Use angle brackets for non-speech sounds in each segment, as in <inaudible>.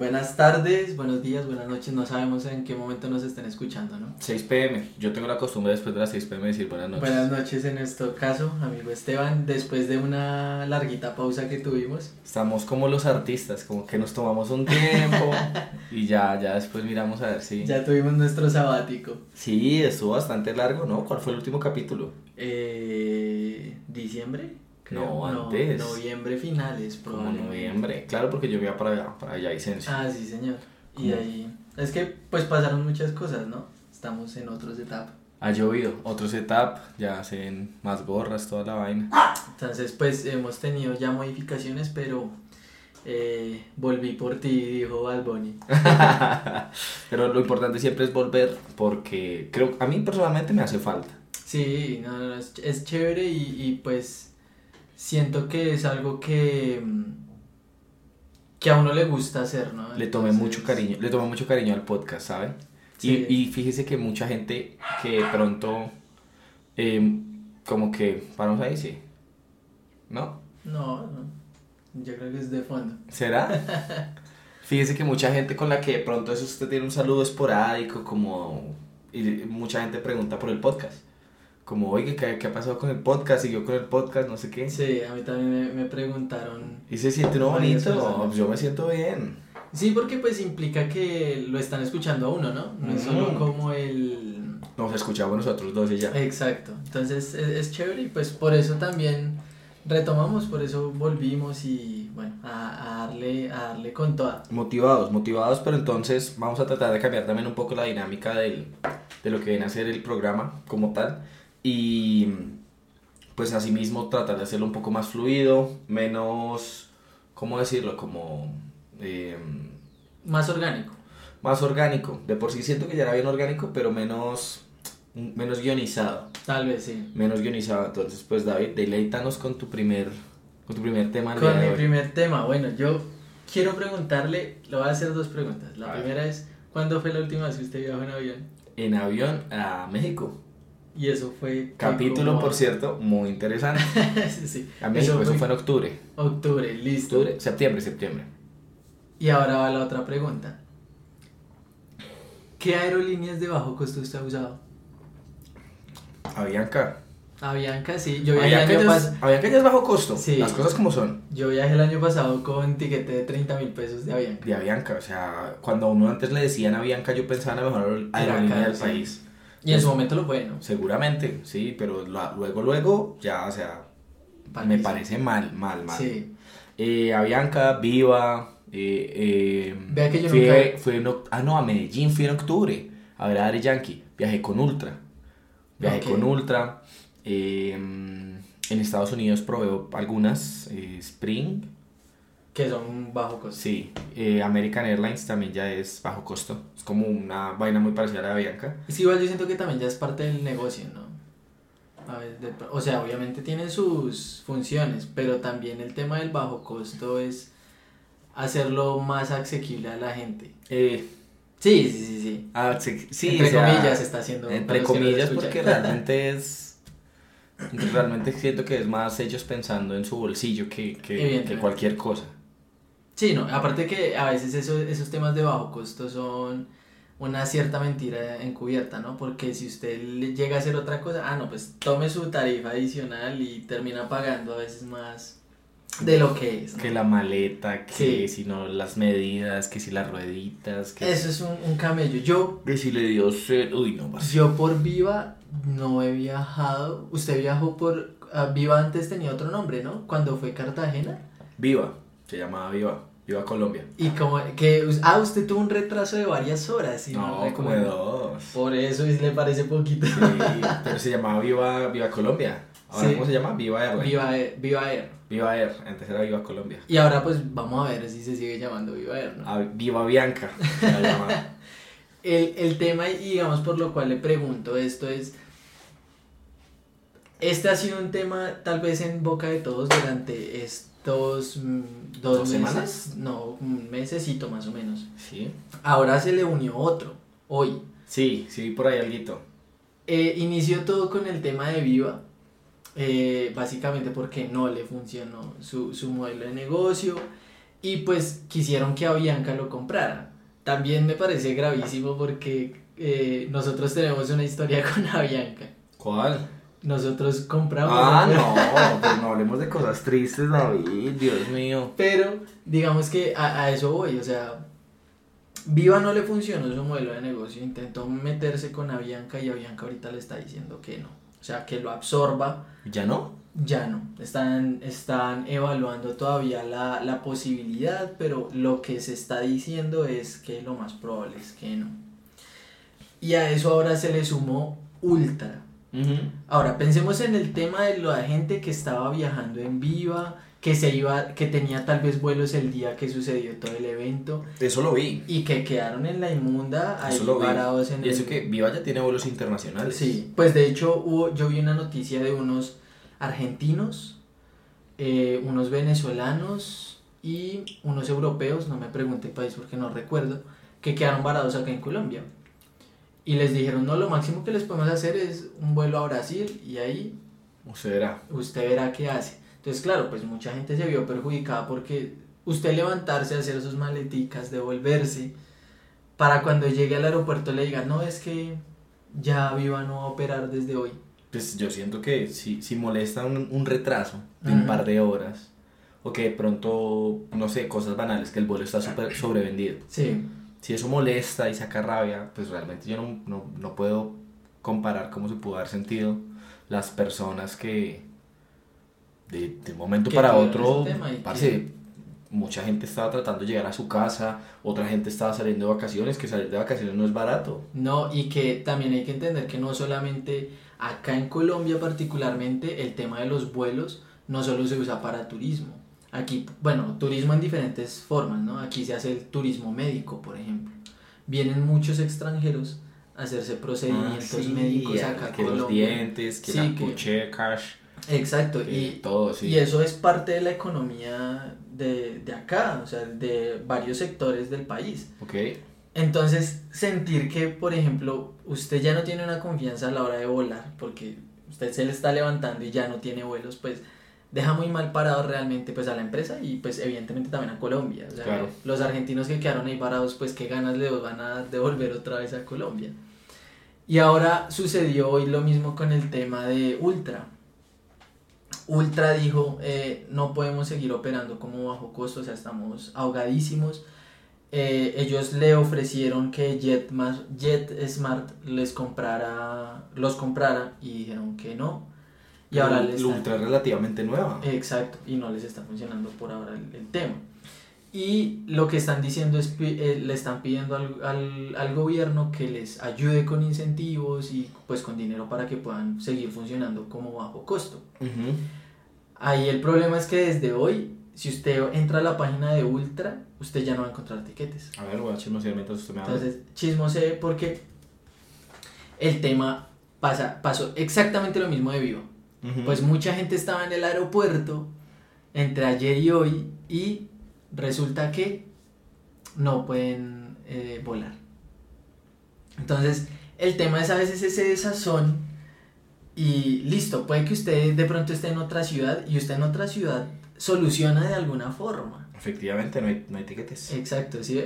Buenas tardes, buenos días, buenas noches, no sabemos en qué momento nos estén escuchando, ¿no? 6 pm, yo tengo la costumbre después de las 6 pm decir buenas noches. Buenas noches en nuestro caso, amigo Esteban, después de una larguita pausa que tuvimos. Estamos como los artistas, como que nos tomamos un tiempo <laughs> y ya, ya después miramos a ver si... Ya tuvimos nuestro sabático. Sí, estuvo bastante largo, ¿no? ¿Cuál fue el último capítulo? Eh, ¿Diciembre? No, antes. noviembre finales, Como noviembre, claro, porque yo iba para allá, para allá Vicencio. Ah, sí, señor. Y ahí. Es que, pues pasaron muchas cosas, ¿no? Estamos en otro setup. Ha llovido, otro setup, ya hacen más gorras, toda la vaina. Entonces, pues hemos tenido ya modificaciones, pero eh, volví por ti, dijo Alboni. <laughs> pero lo importante siempre es volver, porque creo, a mí personalmente me hace falta. Sí, no, no, es, es chévere y, y pues siento que es algo que que a uno le gusta hacer, ¿no? Le tomé mucho cariño, le tomé mucho cariño al podcast, ¿sabe? Y, y, fíjese que mucha gente que pronto em, como que paramos ahí, sí. ¿No? No, no. Yo creo que es de fondo. ¿Será? <laughs> fíjese que mucha gente con la que de pronto eso usted tiene un saludo esporádico, como y mucha gente pregunta por el podcast como, oye, ¿qué, ¿qué, ha pasado con el podcast? ¿Siguió con el podcast? No sé qué. Sí, a mí también me, preguntaron. ¿Y se siente uno bonito? Yo me siento bien. Sí, porque pues implica que lo están escuchando a uno, ¿no? No es solo como el... Nos escuchamos nosotros dos y ya. Exacto. Entonces es, chévere y pues por eso también retomamos, por eso volvimos y bueno, a, darle, a darle con toda. Motivados, motivados, pero entonces vamos a tratar de cambiar también un poco la dinámica del, de lo que viene a ser el programa como tal y pues asimismo tratar de hacerlo un poco más fluido, menos, ¿cómo decirlo? Como... Em, más orgánico. Más orgánico. De por sí siento que ya era bien orgánico, pero menos, menos guionizado. Tal vez sí. Menos guionizado. Entonces, pues David, deleítanos con tu primer, con tu primer tema. Con mi primer tema. Bueno, yo quiero preguntarle, le voy a hacer dos preguntas. La primera es, ¿cuándo fue la última vez que usted viajó en avión? En avión a México. Y eso fue... Capítulo, por cierto, muy interesante. <laughs> sí, sí. A México, eso, fue... en octubre. Octubre, listo. Octubre, septiembre, septiembre. Y ahora va la otra pregunta. ¿Qué aerolíneas de bajo costo usted ha usado? Avianca. Avianca, sí. Yo viajé Avianca, el año pas... Avianca ya es bajo costo. Sí. Las cosas como son. Yo viajé el año pasado con tiquete de 30 mil pesos de Avianca. De Avianca, o sea, cuando a uno antes le decían Avianca, yo pensaba en la mejor aerolínea del país. Y en su momento lo fue, ¿no? Seguramente, sí, pero luego, luego, ya, o sea, me parece mal, mal, mal. Sí. Eh, Avianca, Viva, eh, eh, Vea que yo fui, nunca... ah, no, a Medellín fui en octubre, a ver a Ari Yankee, viajé con Ultra, viajé con Ultra, en Estados Unidos probé algunas, Spring, que son bajo costo. Sí, eh, American Airlines también ya es bajo costo. Es como una vaina muy parecida a la Bianca. Sí, igual yo siento que también ya es parte del negocio, ¿no? A ver, o sea, obviamente tiene sus funciones, pero también el tema del bajo costo es hacerlo más asequible a la gente. Eh, sí, sí, sí, sí. Ah, sí entre comillas está haciendo. Entre comillas, porque realmente es realmente siento que es más ellos pensando en su bolsillo que, que, que cualquier cosa. Sí, no, aparte que a veces eso, esos temas de bajo costo son una cierta mentira encubierta, ¿no? Porque si usted llega a hacer otra cosa, ah, no, pues tome su tarifa adicional y termina pagando a veces más de lo que es. Que la maleta, que si no las medidas, que si las rueditas. Que Eso es un, un camello. Yo... Que si le dio sed, uy, no pasa. Yo por Viva no he viajado. Usted viajó por... Ah, Viva antes tenía otro nombre, ¿no? Cuando fue Cartagena. Viva, se llamaba Viva. Iba a Colombia. Y como que, ah, usted tuvo un retraso de varias horas. no, como de dos. Por eso le parece poquito. Sí, pero se llamaba Viva, Viva Colombia. Ahora, ¿cómo se llama? Viva Air. Viva, Viva Air. Viva Air, antes era Viva Colombia. Y ahora pues vamos a ver si se sigue llamando Viva Air, ¿no? Ah, Viva Bianca. <laughs> el, el tema, y digamos por lo cual le pregunto esto es, este ha sido un tema tal vez en boca de todos durante este dos, mm, dos, semanas. No, un mesecito más o menos. Sí. Ahora se le unió otro, hoy. Sí, sí, por ahí algo. Eh, inició todo con el tema de Viva, eh, básicamente porque no le funcionó su, su modelo de negocio. Y pues quisieron que Avianca lo comprara. También me parece gravísimo porque eh, nosotros tenemos una historia <laughs> con Avianca. ¿Cuál? Nosotros compramos. Ah, no, pues no hablemos de cosas tristes, David, Dios mío. Pero digamos que a, a eso voy, o sea, Viva no le funcionó su modelo de negocio, intentó meterse con Avianca y Avianca ahorita le está diciendo que no. O sea, que lo absorba. ¿Ya no? Ya no. Están, están evaluando todavía la, la posibilidad, pero lo que se está diciendo es que lo más probable es que no. Y a eso ahora se le sumó Ultra. Ahora, pensemos en el tema de la gente que estaba viajando en Viva, que se iba, que tenía tal vez vuelos el día que sucedió todo el evento. Eso lo vi. Y que quedaron en la inmunda ahí Eso lo vi. parados en Y eso el- que Viva ya tiene vuelos internacionales. Sí, pues de hecho hubo, yo vi una noticia de unos argentinos, eh, unos venezolanos y unos europeos, no me pregunte el país porque no recuerdo, que quedaron varados acá en Colombia. Y les dijeron, no, lo máximo que les podemos hacer es un vuelo a Brasil y ahí Usted verá. usted verá qué hace. Entonces, claro, pues mucha gente se vio perjudicada porque usted levantarse, hacer sus maleticas, devolverse, para cuando llegue al aeropuerto le digan, no, es que ya Viva no va a operar desde hoy. Pues yo siento que si, si molesta un, un retraso de un Ujú. par de horas, o que de pronto, no sé, cosas banales, que el vuelo está súper sobrevendido. Sí, Si eso molesta y saca rabia, pues realmente yo no, no, no puedo comparar cómo se pudo haber sentido las personas que de, de un momento Que para otro, parce, mucha gente estaba tratando de llegar a su casa, otra gente estaba saliendo de vacaciones, que salir de vacaciones no es barato. no, y que también hay que entender que no solamente acá en Colombia particularmente el tema de los vuelos no solo se usa para turismo. Aquí, bueno, turismo en diferentes formas, ¿no? Aquí se hace el turismo médico, por ejemplo. Vienen muchos extranjeros a hacerse procedimientos Ah, sí, médicos acá que los dientes, que Sí, la cash, Exacto, que y, todo, sí. y eso es parte de la economía de, de acá, o sea, de varios sectores del país. Ok. Entonces, sentir que, por ejemplo, usted ya no tiene una confianza a la hora de volar, porque usted se le está levantando y ya no tiene vuelos, pues deja muy mal parado realmente pues a la empresa y pues evidentemente también a Colombia. O sea, Claro. los argentinos que quedaron ahí parados, pues qué ganas le van a devolver otra vez a Colombia. Y ahora sucedió hoy lo mismo con el tema de Ultra. Ultra dijo, eh, no podemos seguir operando como bajo costo, o sea, estamos ahogadísimos. Eh, ellos le ofrecieron que JetSmart les comprara, los comprara y dijeron que no. Y ahora les ultra relativamente nueva. Exacto, y no les está funcionando por ahora el, el tema. Y lo que están diciendo es, eh, le están pidiendo al, al, al gobierno que les ayude con incentivos y pues con dinero para que puedan seguir funcionando como bajo costo. Ujú. Ahí el problema es que desde hoy, si usted entra a la página de Ultra, usted ya no va a encontrar tiquetes. A ver, voy a chismosear mientras usted me habla. Entonces, chismose porque el tema pasa, pasó exactamente lo mismo de Pues mucha gente estaba en el aeropuerto entre ayer y hoy y resulta que no pueden eh, volar. Entonces, el tema es a veces ese desazón y listo, puede que usted de pronto esté en otra ciudad y usted en otra ciudad soluciona de alguna forma. Efectivamente, no hay, no hay tiquetes. Exacto, ¿sí?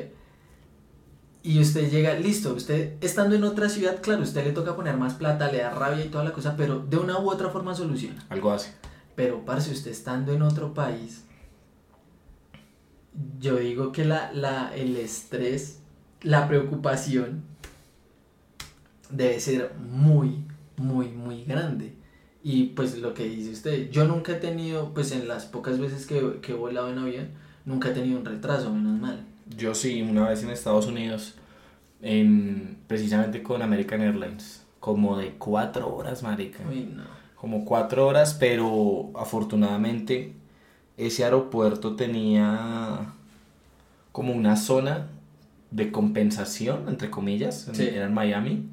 Y usted llega, listo, usted estando en otra ciudad, claro, usted le toca poner más plata, le da rabia y toda la cosa, pero de una u otra forma soluciona. Algo hace. Pero, parce, usted estando en otro país, yo digo que la, la, el estrés, la preocupación debe ser muy, muy, muy grande. Y pues lo que dice usted, yo nunca he tenido, pues en las pocas veces que, que he volado en avión, nunca he tenido un retraso, menos mal. Yo sí, una vez en Estados Unidos, en, precisamente con American Airlines, como de cuatro horas, marica. Uy, no. Como cuatro horas, pero afortunadamente ese aeropuerto tenía como una zona de compensación, entre comillas, en- era en Miami,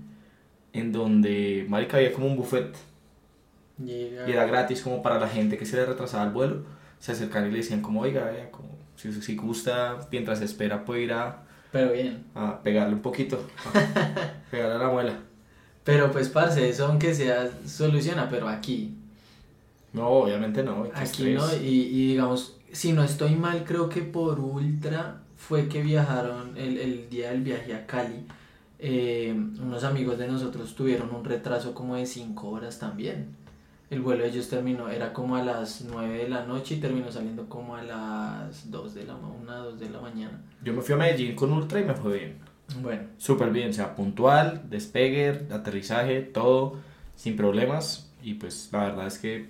en donde, marica, había como un buffet y era gratis como para la gente que se le retrasaba el vuelo, se acercaban y le decían como, oiga, vea, como, si, si gusta, mientras espera puede ir a, Pero bien. a pegarle un poquito, a <laughs> pegarle a la muela. Pero pues, parce, eso aunque sea, soluciona, pero aquí, No, obviamente no. qué aquí estrés. no. Y, y digamos, si no estoy mal, creo que por Ultra fue que viajaron el, el día del viaje a Cali. eh, unos amigos de nosotros tuvieron un retraso como de 5 horas también. El vuelo de ellos terminó, era como a las 9 de la noche y terminó saliendo como a las 2 de la, 1, 2 de la mañana. Yo me fui a Medellín con Ultra y me fue bien. Bueno, Súper bien, o sea, puntual, despegue, aterrizaje, todo sin problemas. Y pues la verdad es que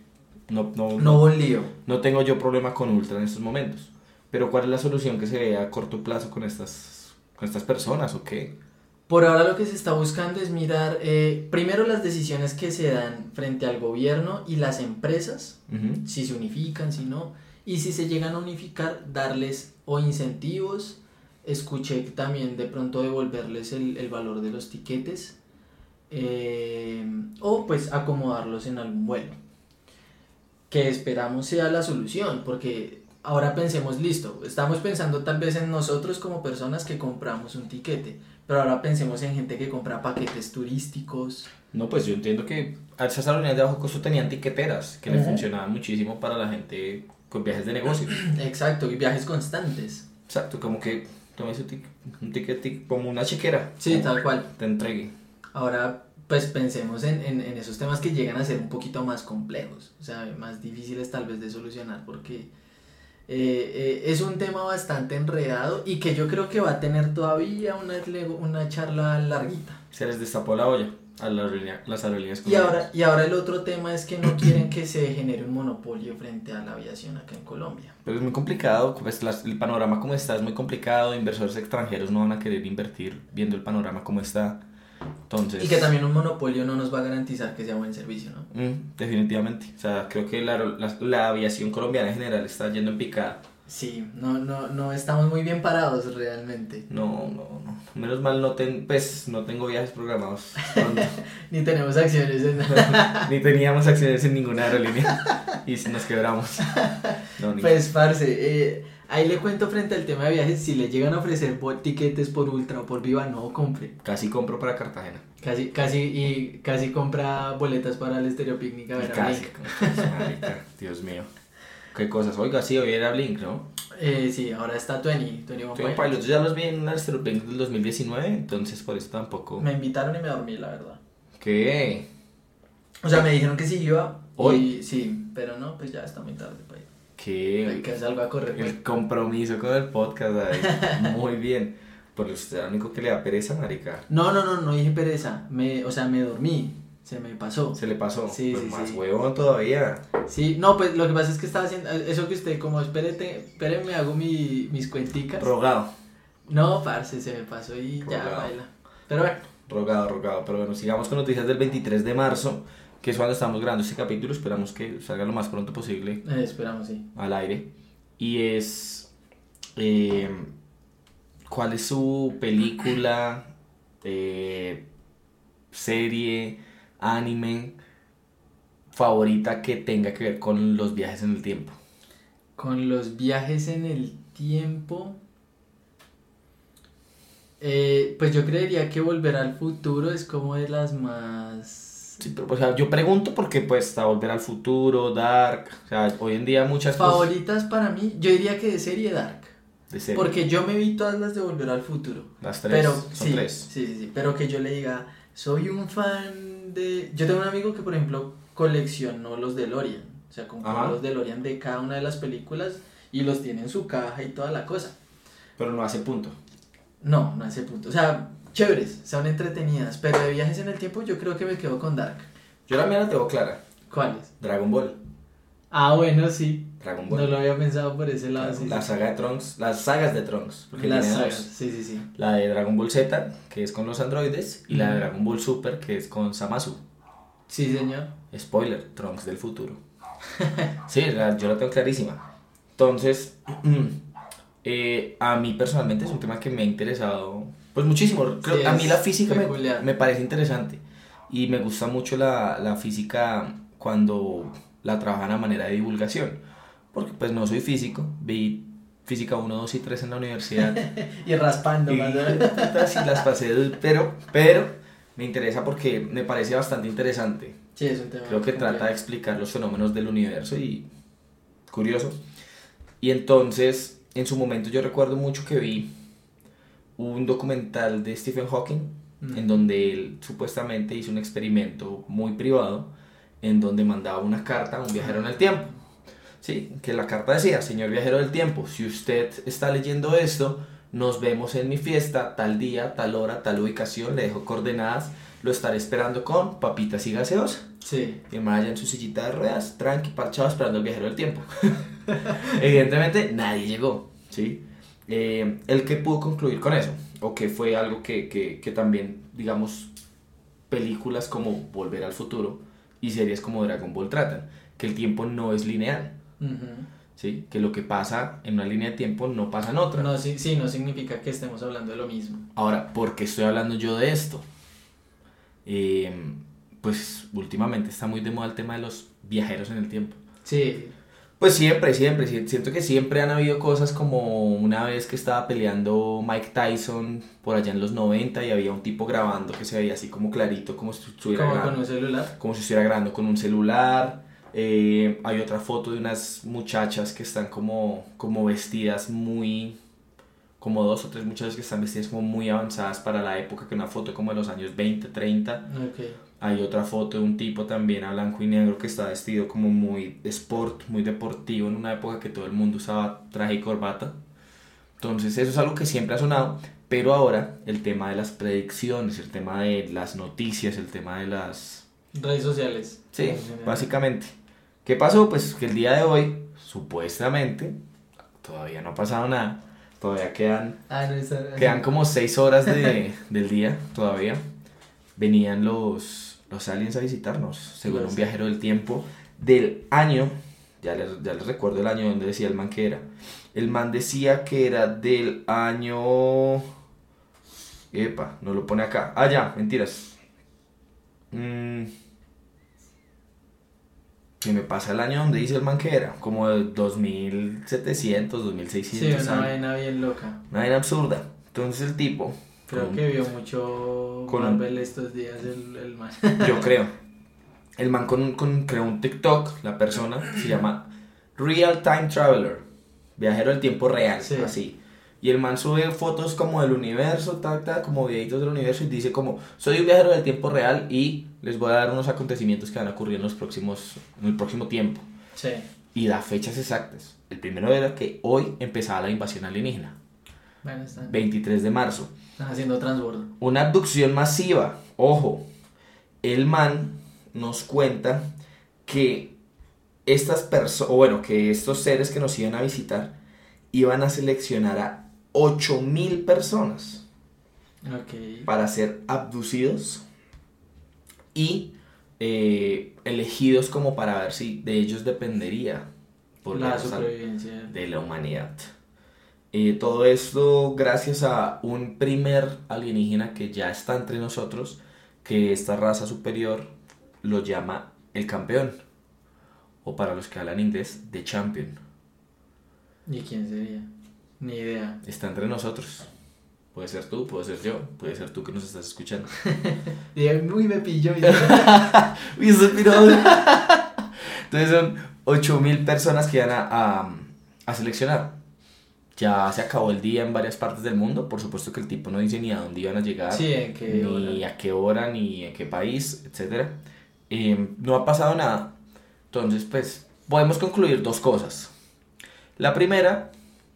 no, no, no hubo un lío. no tengo yo problema con Ultra en estos momentos. Pero ¿cuál es la solución que se ve a corto plazo con estas, con estas personas o qué? Por ahora lo que se está buscando es mirar eh, primero las decisiones que se dan frente al gobierno y las empresas, si se unifican, si no, y si se llegan a unificar, darles o incentivos, escuché que también de pronto devolverles el, el valor de los tiquetes, eh, o pues acomodarlos en algún vuelo. Que esperamos sea la solución, porque ahora pensemos, listo, estamos pensando tal vez en nosotros como personas que compramos un tiquete, pero ahora pensemos en gente que compra paquetes turísticos. No, pues yo entiendo que esas aerolíneas de bajo costo tenían tiqueteras que le Ujú. funcionaban muchísimo para la gente con viajes de negocio. <clears throat> Exacto, y viajes constantes. Exacto, como que tome su tic- un ticket tic- como una chequera. Sí, tal cual. Te entregue. Ahora, pues pensemos en, en, en esos temas que llegan a ser un poquito más complejos, o sea, más difíciles tal vez de solucionar, porque eh, eh, es un tema bastante enredado y que yo creo que va a tener todavía una, una charla larguita. Se les destapó la olla a la aerolínea- las aerolíneas Y ahora, y ahora el otro tema es que no <clears throat> quieren que se genere un monopolio frente a la aviación acá en Colombia. Pero es muy complicado, pues las- el panorama como está es muy complicado, inversores extranjeros no van a querer invertir viendo el panorama como está. Entonces, Y que también un monopolio no nos va a garantizar que sea buen servicio, ¿no? Mm, definitivamente. O sea, creo que la, la, la aviación colombiana en general está yendo en picada. Sí, no, no, no estamos muy bien parados realmente. No, no, no. Menos mal no, ten, pues, no tengo viajes programados. <laughs> Ni tenemos acciones en <laughs> ni teníamos acciones en ninguna aerolínea. Y si nos quebramos. No, Pues, parce, eh, ahí le cuento frente al tema de viajes, si le llegan a ofrecer bo- tiquetes por Ultra o por Viva, no compre. Casi compro para Cartagena. Casi, casi, y casi compra boletas para el Estéreo Picnic a ver a Casi. Blink. Marica, Dios mío. Qué cosas. Oiga, sí, hoy era Blink, ¿no? Eh, sí, ahora está 20, 21 Tengo Pilots, yo ya los vi en una Blink del 2019, entonces por eso tampoco. Me invitaron y me dormí, la verdad. ¿Qué? O sea, me dijeron que sí iba. ¿Hoy? y- sí, pero no, pues ya está muy tarde para ir. ¿Qué? Que salgo a correr. pues. El compromiso con el podcast. <laughs> Muy bien. Por usted es lo único que le da pereza, marica. No, no, no, no dije pereza. Me, o sea, me dormí. Se me pasó. Se le pasó. Sí, pues sí, más sí. huevón todavía. Sí, no, pues lo que pasa es que estaba haciendo. Eso que usted, como espérate, espérenme, hago mi, mis cuenticas. Rogado. No, parce, se me pasó y ya baila. Pero bueno, Rogado, rogado. Pero bueno, sigamos con noticias del 23 de marzo, que es cuando estamos grabando este capítulo. Esperamos que salga lo más pronto posible eh, esperamos, sí. al aire. Y es. eh, ¿Cuál es su película, <clears throat> eh, serie, anime favorita que tenga que ver con los viajes en el tiempo? Con los viajes en el tiempo. pues yo creería que Volver al Futuro es como de las más. Sí, pero, o sea, yo pregunto porque pues está Volver al Futuro, Dark, o sea, hoy en día muchas cosas Favoritas para mí, yo diría que de serie Dark. de serie. Porque yo me vi todas las de Volver al Futuro. Las tres, Pero son sí, tres. sí, sí, sí, pero que yo le diga, soy un fan de... Yo tengo un amigo que, por ejemplo, coleccionó los DeLorean, o sea, compró Ajá. los DeLorean de cada una de las películas y los tiene en su caja y toda la cosa. Pero no hace punto. No, no a ese punto, o sea, chéveres, son entretenidas, pero de viajes en el tiempo yo creo que me quedo con Dark. Yo la mía la tengo clara. ¿Cuáles? Dragon Ball. Ah, bueno, sí, Dragon no Ball. lo había pensado por ese lado. sí, la sí. saga de Trunks, las sagas de Trunks. Porque Las sagas, dos. sí, sí, sí. La de Dragon Ball Z, que es con los androides, y la de. Dragon Ball Super, que es con Samasu. Sí, señor. Spoiler, Trunks del futuro. <laughs> sí, la- yo la tengo clarísima. Entonces, <clears throat> eh, a mí personalmente es un tema que me ha interesado, pues muchísimo. Creo- Sí, a mí la física me, me parece interesante y me gusta mucho la, la física cuando la trabajan a manera de divulgación. Porque pues no soy físico, vi física 1, 2 y 3 en la universidad <laughs> Y raspando, y putas, y las pasé, pero, pero me interesa porque me parece bastante interesante. Sí, es un tema. Creo que trata de explicar los fenómenos del universo y curioso. Y entonces, en su momento yo recuerdo mucho que vi un documental de Stephen Hawking, Mm. en donde él supuestamente hizo un experimento muy privado, en donde mandaba una carta a un viajero en el tiempo. Sí, que la carta decía, señor viajero del tiempo, si usted está leyendo esto, nos vemos en mi fiesta, tal día, tal hora, tal ubicación, le dejo coordenadas, lo estaré esperando con papitas y gaseosa. Sí. Y man allá en su sillita de ruedas, tranqui, parchado, esperando al viajero del tiempo. <laughs> Evidentemente, nadie llegó, ¿sí? Eh, el que pudo concluir con eso, o que fue algo que, que, que también, digamos, películas como Volver al Futuro y series como Dragon Ball tratan, que el tiempo no es lineal. ¿sí? Que lo que pasa en una línea de tiempo no pasa en otra. No, sí, sí, no significa que estemos hablando de lo mismo. Ahora, ¿por qué estoy hablando yo de esto? Eh, pues últimamente está muy de moda el tema de los viajeros en el tiempo. Sí, Pues siempre, siempre, si- siento que siempre han habido cosas como una vez que estaba peleando Mike Tyson por allá en los 90 y había un tipo grabando que se veía así como clarito, como si estuviera, como grabando, con un celular. como si estuviera grabando con un celular. Eh, hay otra foto de unas muchachas que están como, como vestidas muy, como dos o tres muchachas que están vestidas como muy avanzadas para la época, que una foto como de los años 20, 30. Ok. Hay otra foto de un tipo también a blanco y negro que está vestido como muy sport, muy deportivo en una época que todo el mundo usaba traje y corbata. Entonces eso es algo que siempre ha sonado, pero ahora el tema de las predicciones, el tema de las noticias, el tema de las... Redes sociales. Sí, En general. básicamente. ¿Qué pasó? Pues que el día de hoy, supuestamente, todavía no ha pasado nada, todavía quedan Ah, no. Quedan como 6 horas de, <laughs> del día todavía. Venían los, los aliens a visitarnos, según un viajero del tiempo del año. Ya les, ya les recuerdo el año donde decía el man que era. El man decía que era del año. Epa, no lo pone acá. Ah, ya, mentiras. Mm. Que me pasa el año donde dice el man que era. Como de 2700, 2600 Sí, una vaina bien loca. Una vaina absurda. Entonces el tipo, Creo con- que vio mucho con Marvel estos días el, el man. <laughs> yo creo, <laughs> el man con, con creó un TikTok, la persona se llama Real Time Traveler, viajero del tiempo real, Sí. así. Y el man sube fotos como del universo, tal, tal, como videitos del universo y dice como, soy un viajero del tiempo real y les voy a dar unos acontecimientos que van a ocurrir en los próximos, en el próximo tiempo. Sí. Y da fechas exactas. El primero era que hoy empezaba la invasión alienígena, Bueno, están, 23 de marzo. están haciendo transbordo. Una abducción masiva. Ojo, el man nos cuenta que estas personas, bueno, que estos seres que nos iban a visitar iban a seleccionar a 8000 personas para ser abducidos y eh, elegidos como para ver si de ellos dependería por la supervivencia. de la humanidad. Eh, todo esto gracias a un primer alienígena que ya está entre nosotros, que esta raza superior lo llama el campeón, o para los que hablan inglés, The Champion. ¿Y quién sería? Ni idea. Está entre nosotros. Puede ser tú, puede ser yo, puede ser tú que nos estás escuchando. <laughs> Dije, uy, me pilló. y- <laughs> Uy, eso es. Entonces son 8000 personas que van a, a, a seleccionar. Ya se acabó el día en varias partes del mundo. Por supuesto que el tipo no dice ni a dónde iban a llegar, sí, en qué ni hora? a qué hora, ni en qué país, etc. no ha pasado nada. Entonces, pues, podemos concluir dos cosas. La primera,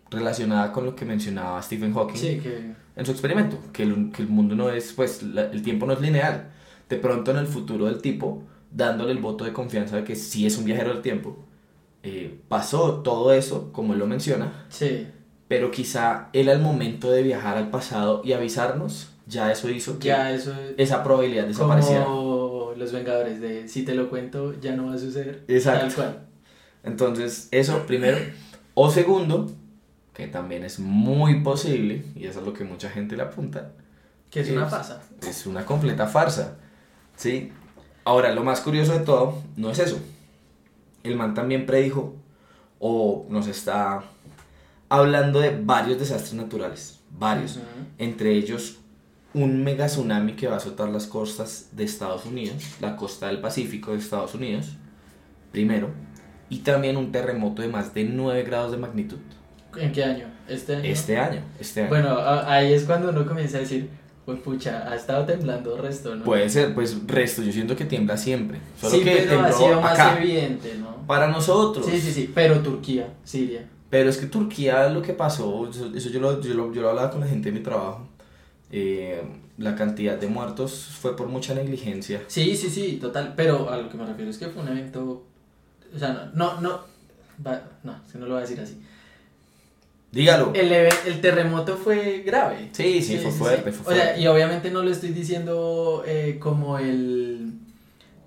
relacionada con lo que mencionaba Stephen Hawking Sí, que. en su experimento, que el, que el mundo no es, pues, la- el tiempo no es lineal. De pronto en el futuro del tipo, dándole el voto de confianza de que sí es un viajero del tiempo, eh, pasó todo eso, como él lo menciona, Sí. Pero quizá él al momento de viajar al pasado y avisarnos, ya eso hizo que Ya eso es. esa probabilidad desapareciera. Como los Vengadores de si te lo cuento ya no va a suceder. Exacto. Tal cual. Entonces, eso primero. O segundo, que también es muy posible, y eso es lo que mucha gente le apunta, Que es una farsa. es una completa farsa. ¿Sí? Ahora, lo más curioso de todo no es eso. El man también predijo o nos está hablando de varios desastres naturales. Varios. Entre ellos, un mega tsunami que va a azotar las costas de Estados Unidos, la costa del Pacífico de Estados Unidos, primero. y también un terremoto de más de 9 grados de magnitud. ¿En qué año? ¿Este año? Este año, este año. Bueno, ahí es cuando uno comienza a decir, pues pucha, ha estado temblando resto, ¿no? Puede ser, pues resto, yo siento que tiembla siempre. Solo sí, que pero ha sido más acá. evidente, ¿no? Para nosotros. Sí, sí, sí, pero Turquía, Siria. Pero es que Turquía lo que pasó, eso, yo, lo, yo, lo, yo lo hablaba con la gente de mi trabajo, eh, la cantidad de muertos fue por mucha negligencia. Sí, sí, sí, total, pero a lo que me refiero es que fue un evento, o sea, no, no, no, va- no, es que no lo voy a decir así. Dígalo. El, el terremoto fue grave. Sí, sí, fue fuerte, fue O sea, y obviamente no lo estoy diciendo eh, como el,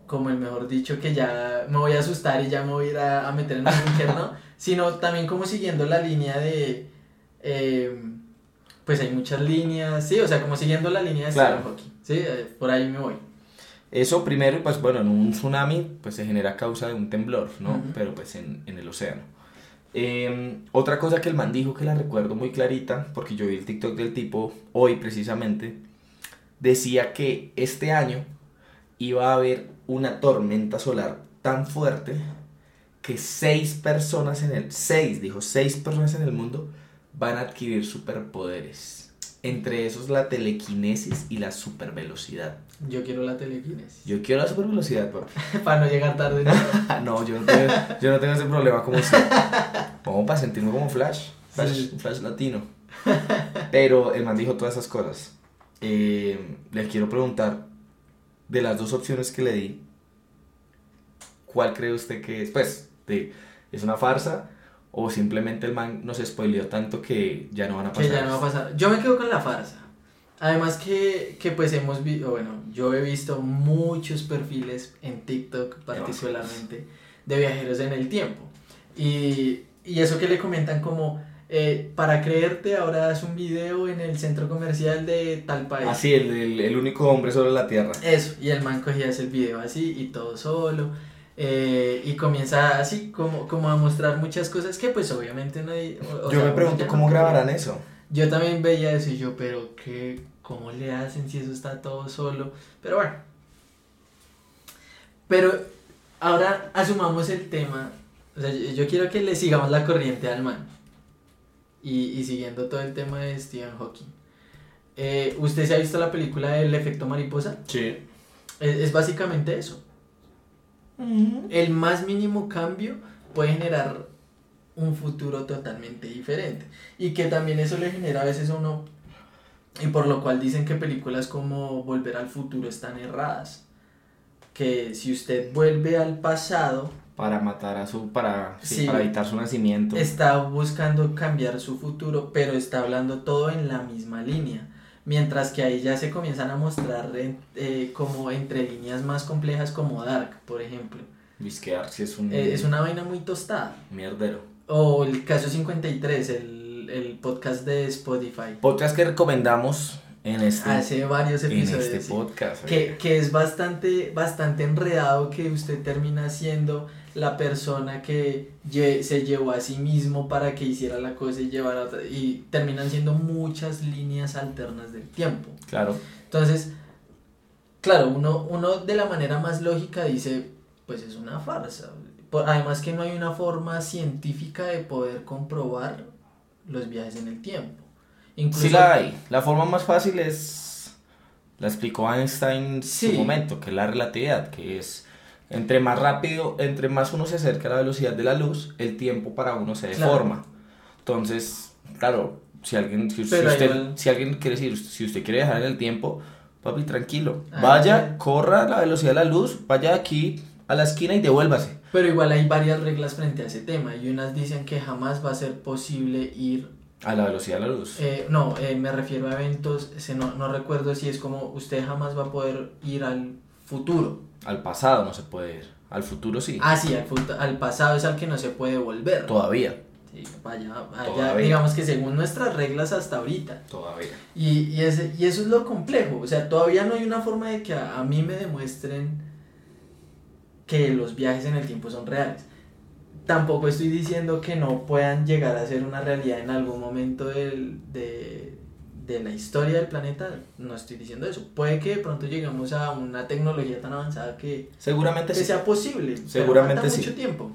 como el mejor dicho que ya me voy a asustar y ya me voy a ir a, a meter en un <laughs> búnker, ¿no? Sino también como siguiendo la línea de, eh, pues hay muchas líneas, sí, o sea, como siguiendo la línea de Claro. Hawking, sí, eh, por ahí me voy. Eso primero, pues bueno, en un tsunami pues se genera a causa de un temblor, ¿no? Pero pues en, en el océano. Eh, otra cosa que el man dijo que la recuerdo muy clarita, porque yo vi el TikTok del tipo hoy precisamente, decía que este año iba a haber una tormenta solar tan fuerte que seis personas en el, seis, dijo, seis personas en el mundo van a adquirir superpoderes. Entre esos la telequinesis y la supervelocidad. Yo quiero la telequinesis. Yo quiero la supervelocidad, papi. <laughs> Para no llegar tarde. ¿no? <laughs> No, yo no, tengo, yo no tengo ese problema como usted. Vamos para sentirme como Flash. Flash, Sí. Flash latino. Pero el man dijo todas esas cosas. Eh, le quiero preguntar, de las dos opciones que le di, ¿cuál cree usted que es? Pues, de, ¿es una farsa? ¿O simplemente el man nos spoileó tanto que ya no van a pasar? Que ya no va a pasar. Yo me quedo con la farsa. Además que, que pues hemos visto, bueno, yo he visto muchos perfiles en TikTok particularmente de viajeros en el tiempo. Y, y eso que le comentan como, eh, para creerte ahora haz un video en el centro comercial de tal país. Así, el, el, el único hombre sobre la tierra. Eso, y el man cogía ese video así y todo solo. Eh, y comienza así como, como a mostrar muchas cosas que pues obviamente nadie... o- o Yo sea, me pregunto no cómo grabarán eso. Yo también veía eso y yo, pero qué, ¿cómo le hacen si eso está todo solo? Pero bueno. Pero ahora asumamos el tema. O sea, yo, yo quiero que le sigamos la corriente al man. Y, y siguiendo todo el tema de Stephen Hawking. Eh, ¿Usted se ha visto la película El efecto mariposa? Sí. Es, es básicamente eso. El más mínimo cambio puede generar un futuro totalmente diferente. Y que también eso le genera a veces a uno, y por lo cual dicen que películas como Volver al futuro están erradas. Que si usted vuelve al pasado, Para matar a su. Para, sí, Sí. para evitar su nacimiento. está buscando cambiar su futuro, pero está hablando todo en la misma línea. Mientras que ahí ya se comienzan a mostrar en- eh, como entre líneas más complejas como Dark, por ejemplo. Visquear, si es un. Eh, es una vaina muy tostada. Mierdero. O el caso 53, el, el podcast de Spotify. Podcast que recomendamos en este, Hace varios en episodios. este sí. podcast. que, que es bastante, bastante enredado que usted termina siendo la persona que lle- se llevó a sí mismo para que hiciera la cosa y llevara otra, y terminan siendo muchas líneas alternas del tiempo. Claro. Entonces, claro, uno, uno de la manera más lógica dice, pues es una farsa. Por- además que no hay una forma científica de poder comprobar los viajes en el tiempo. Incluso, Sí la hay. La forma más fácil es. La explicó Einstein en Sí. su momento, que es la relatividad, que es. Entre más rápido, entre más uno se acerca a la velocidad de la luz, el tiempo para uno se Claro. deforma. Entonces, claro, si alguien, si, si usted, si alguien quiere decir, si usted quiere viajar en el tiempo, papi, tranquilo. Ah, Vaya, corra a la velocidad de la luz, vaya aquí a la esquina y devuélvase. Pero igual hay varias reglas frente a ese tema y unas dicen que jamás va a ser posible ir, A la velocidad de la luz. eh, no, eh, me refiero a eventos, no, no recuerdo si es como usted jamás va a poder ir al futuro. Al pasado no se puede ir. Al futuro sí. Ah, sí, al, al pasado es al que no se puede volver. Todavía. Sí, vaya, vaya, Todavía. digamos que según nuestras reglas hasta ahorita. Todavía. Y, y, ese, y eso es lo complejo, o sea, todavía no hay una forma de que a, a mí me demuestren que los viajes en el tiempo son reales. Tampoco estoy diciendo que no puedan llegar a ser una realidad en algún momento del, de, de la historia del planeta, no estoy diciendo eso. Puede que de pronto lleguemos a una tecnología tan avanzada que, Seguramente que sí. sea posible. pero Seguramente falta sí. mucho tiempo.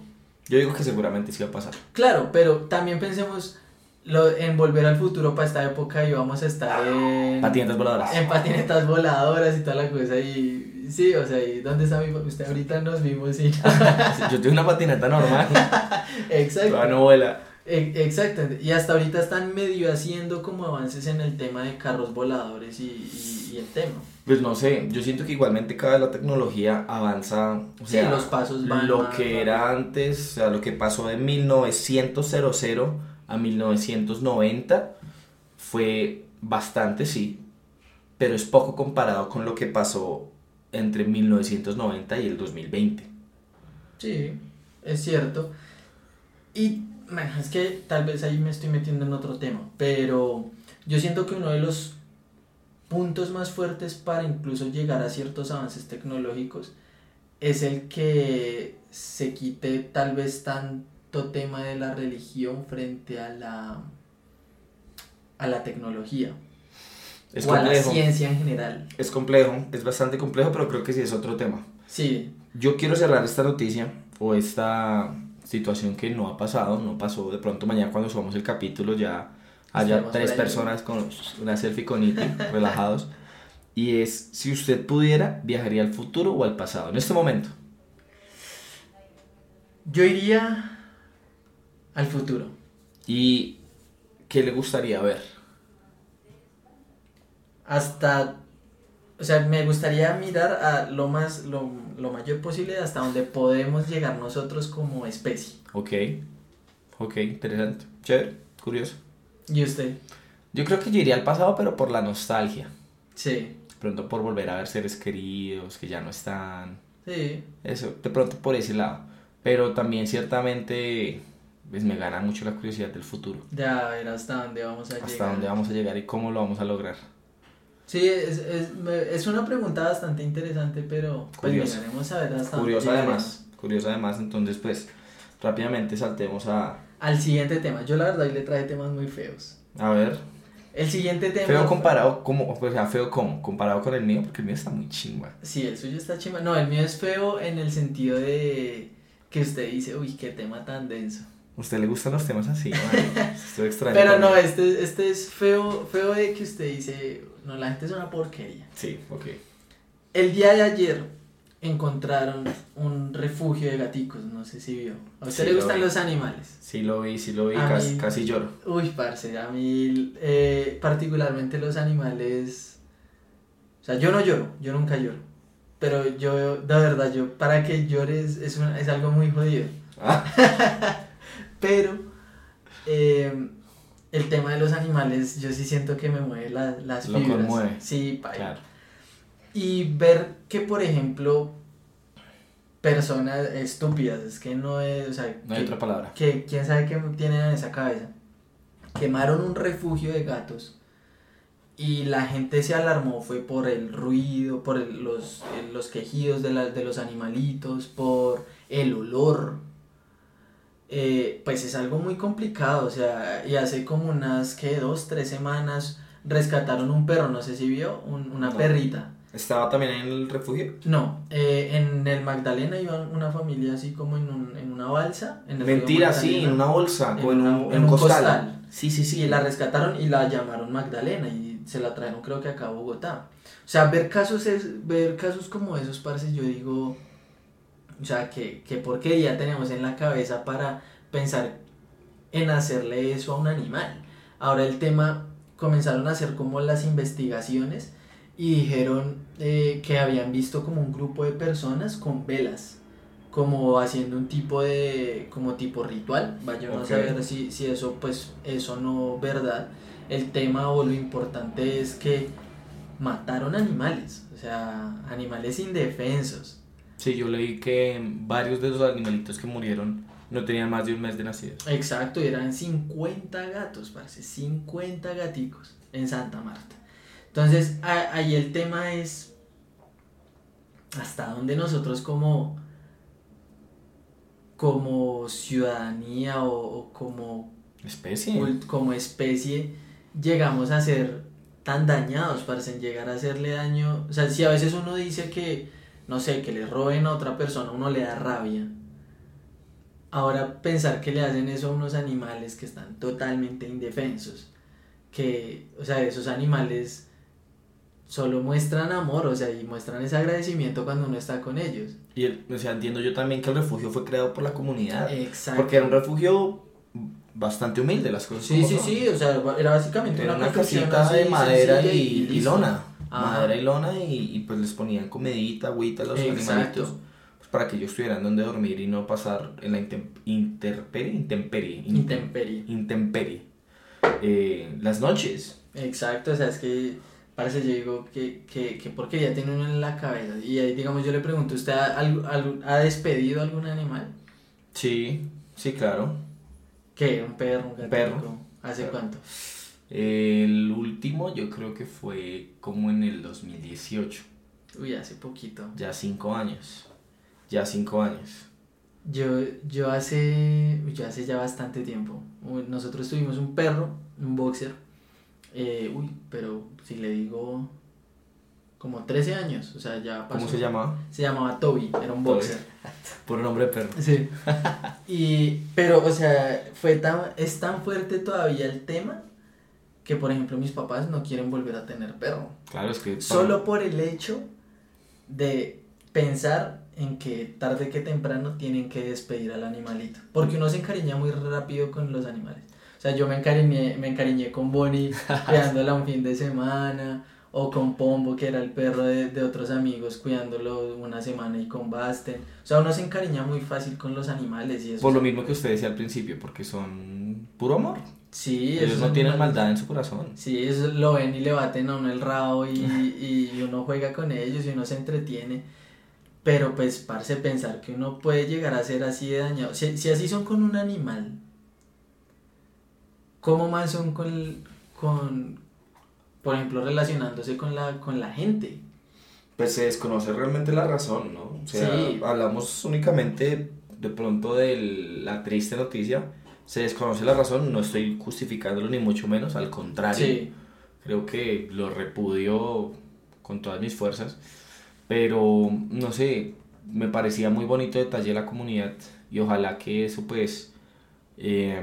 Yo digo que seguramente sí va a pasar. Claro, pero también pensemos lo, en volver al futuro para esta época y vamos a estar en... Patinetas voladoras. En patinetas voladoras y toda la cosa y... Sí, o sea, ¿y dónde está mi... Usted ahorita nos vimos y... <laughs> Yo tengo una patineta normal. <laughs> Exacto. Toda no vuela. E- Exacto, y hasta ahorita están medio haciendo como avances en el tema de carros voladores y, y- y el tema. Pues no sé, yo siento que igualmente cada vez la tecnología avanza, o Sí, sea, los pasos van lo más que era antes, o sea, lo que pasó de 1900 a 1990 fue bastante, sí, pero es poco comparado con lo que pasó entre 1990 y el 2020. Sí, es cierto. Y es que tal vez ahí me estoy metiendo en otro tema, pero yo siento que uno de los puntos más fuertes para incluso llegar a ciertos avances tecnológicos es el que se quite tal vez tanto tema de la religión frente a la a la tecnología Es o a la complejo, ciencia en general. es complejo, es bastante complejo, pero creo que sí es otro tema. Sí, Yo quiero cerrar esta noticia o esta situación que no ha pasado, no pasó. De pronto mañana cuando subamos el capítulo ya haya tres personas con una selfie con Iti, <laughs> relajados. Y es, si usted pudiera, viajaría al futuro o al pasado, en este momento. yo iría al futuro. ¿Y qué le gustaría ver? hasta, o sea, me gustaría mirar a lo más, lo, lo mayor posible hasta donde podemos llegar nosotros como especie. Ok, ok, interesante, chévere, curioso. ¿Y usted? Yo creo que yo iría al pasado, pero por la nostalgia. Sí, De pronto por volver a ver seres queridos que ya no están. sí, Eso, de pronto por ese lado. Pero también ciertamente pues, me gana mucho la curiosidad del futuro. ya ver hasta dónde vamos a Hasta llegar. dónde vamos a llegar y cómo lo vamos a lograr. Sí, es, es, es una pregunta bastante interesante, pero pues Curiosa. a ver hasta llegaremos. además. Curioso además, entonces pues rápidamente saltemos a... Al siguiente tema, yo la verdad hoy le traje temas muy feos. A ver, El siguiente tema... feo comparado, como, o sea, feo como, comparado con el mío, porque el mío está muy chingua. Sí, el suyo está chima. No, el mío es feo en el sentido de que usted dice, uy, qué tema tan denso. ¿A usted le gustan los temas así? <laughs> Estoy extraño. Pero no, este, este es feo, feo de que usted dice, no, la gente es una porquería. Sí, ok. El día de ayer encontraron un refugio de gaticos, no sé si vio. ¿A usted Sí, le gustan los animales? Sí lo vi, sí lo vi, casi, mí- casi lloro. Uy, parce, a mí eh, particularmente los animales... O sea, yo no lloro, yo nunca lloro. Pero yo, de verdad, yo, para que llores es, es algo muy jodido. Ah, <laughs> Pero eh, el tema de los animales, yo sí siento que me mueve la- las Lo fibras. conmueve. Sí, claro. Y ver que, por ejemplo, personas estúpidas, es que no es, o sea, No hay que, otra palabra. que quién sabe qué tienen en esa cabeza, quemaron un refugio de gatos y la gente se alarmó, fue por el ruido, por el- los, los quejidos de, la- de los animalitos, por el olor. Eh, pues es algo muy complicado, o sea, y hace como unas, que Dos, tres semanas rescataron un perro, no sé si vio, un- una No. perrita. ¿Estaba también en el refugio? No, eh, en el Magdalena iba una familia así como en, un- en una balsa. En el Mentira, sí, en una bolsa, En o en, una- un, en costal. costal. Sí, sí, sí. Y la rescataron y la llamaron Magdalena y se la trajeron creo que acá a Bogotá. O sea, ver casos, es, ver casos como esos, parce, yo digo, o sea, que, que porquería tenemos en la cabeza para pensar en hacerle eso a un animal. Ahora el tema, comenzaron a hacer como las investigaciones y dijeron eh, que habían visto como un grupo de personas con velas, como haciendo un tipo de, como tipo ritual, vaya uno a Ok. saber si, si eso pues eso no verdad. El tema o lo importante es que mataron animales, o sea, animales indefensos. Sí, yo leí que varios de esos animalitos que murieron no tenían más de un mes de nacidos. Exacto, eran 50 gatos, parce, 50 gaticos en Santa Marta. Entonces, a- ahí el tema es hasta dónde nosotros como como ciudadanía o, o como, Especie. cult- como especie llegamos a ser tan dañados, parce, en llegar a hacerle daño. O sea, si a veces uno dice que, no sé, que le roben a otra persona, uno le da rabia. Ahora pensar que le hacen eso a unos animales que están totalmente indefensos, que, o sea, esos animales solo muestran amor, o sea, y muestran ese agradecimiento cuando uno está con ellos. Y, el, o sea, entiendo yo también que el refugio fue creado por la comunidad. Exacto. Porque era un refugio bastante humilde, las cosas Sí, como sí, son. sí, o sea, era básicamente Era una casita de madera y, lona. Madera y lona y, y pues les ponían comidita, agüita a los Exacto. animalitos. Pues para que ellos tuvieran donde dormir y no pasar en la intemperie, intem- Intemperie. intemperie. Eh, las noches. Exacto, o sea, es que parece, yo digo que, que, que porquería tiene uno en la cabeza. Y ahí, digamos, yo le pregunto, ¿usted ha, despedido algún animal? Sí, sí, claro. ¿Qué? ¿Un perro? ¿Un perro. ¿Hace Perro. cuánto? El último yo creo que fue como en el 2018. Uy, hace poquito. Ya cinco años. Ya cinco años. Yo, yo hace, yo hace ya bastante tiempo. Nosotros tuvimos un perro, un boxer. eh, uy, pero si le digo como 13 años, o sea, ya pasó. ¿Cómo se llamaba? Se llamaba Toby, era un boxer. <laughs> Por nombre de perro. Sí. <laughs> Y, pero, o sea, fue tan, es tan fuerte todavía el tema que, por ejemplo, mis papás no quieren volver a tener perro. Claro, es que... Solo por el hecho de pensar en que tarde que temprano tienen que despedir al animalito. Porque uno se encariña muy rápido con los animales. O sea, yo me encariñé, me encariñé con Bonnie <laughs> cuidándola un fin de semana. O con Pombo, que era el perro de, de otros amigos, cuidándolo una semana y con Basten. O sea, uno se encariña muy fácil con los animales y eso. Por lo mismo que usted decía al principio, porque son puro amor. Sí, Ellos no tienen maldad en su corazón. Sí, eso lo ven y le baten a uno el rabo y, y uno juega con ellos y uno se entretiene. Pero pues, parce, pensar que uno puede llegar a ser así de dañado. Si, si así son con un animal, ¿cómo más son con, con por ejemplo, relacionándose con la, con la gente? Pues se desconoce realmente la razón, ¿no? O sea, Sí. hablamos únicamente de pronto de la triste noticia. Se desconoce la razón, no estoy justificándolo ni mucho menos, al contrario. Sí, Creo que lo repudio con todas mis fuerzas. Pero, no sé, me parecía muy bonito detalle de la comunidad y ojalá que eso pues eh,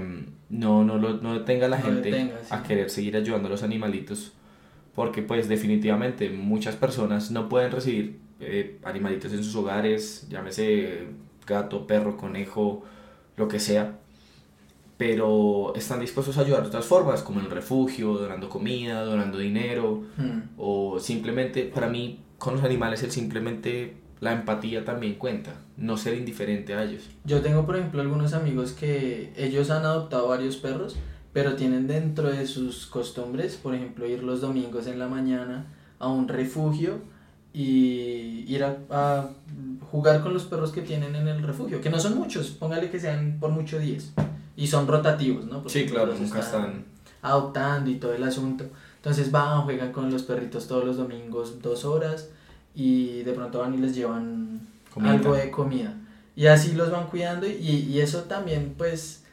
no, no, lo, no detenga a la No gente detenga, sí. a querer seguir ayudando a los animalitos. Porque pues definitivamente muchas personas no pueden recibir eh, animalitos en sus hogares, llámese gato, perro, conejo, lo que sea pero están dispuestos a ayudar de otras formas, como en el refugio, donando comida, donando dinero, Mm. o simplemente, para mí, con los animales, el simplemente la empatía también cuenta, no ser indiferente a ellos. Yo tengo, por ejemplo, algunos amigos que ellos han adoptado varios perros, pero tienen dentro de sus costumbres, por ejemplo, ir los domingos en la mañana a un refugio y ir a, a jugar con los perros que tienen en el refugio, que no son muchos, póngale que sean por mucho 10, y son rotativos, ¿no? Porque Sí, claro, nunca están... adoptando y todo el asunto. Entonces van, juegan con los perritos todos los domingos dos horas y de pronto van y les llevan Comida. algo de comida. Y así los van cuidando y, y eso también pues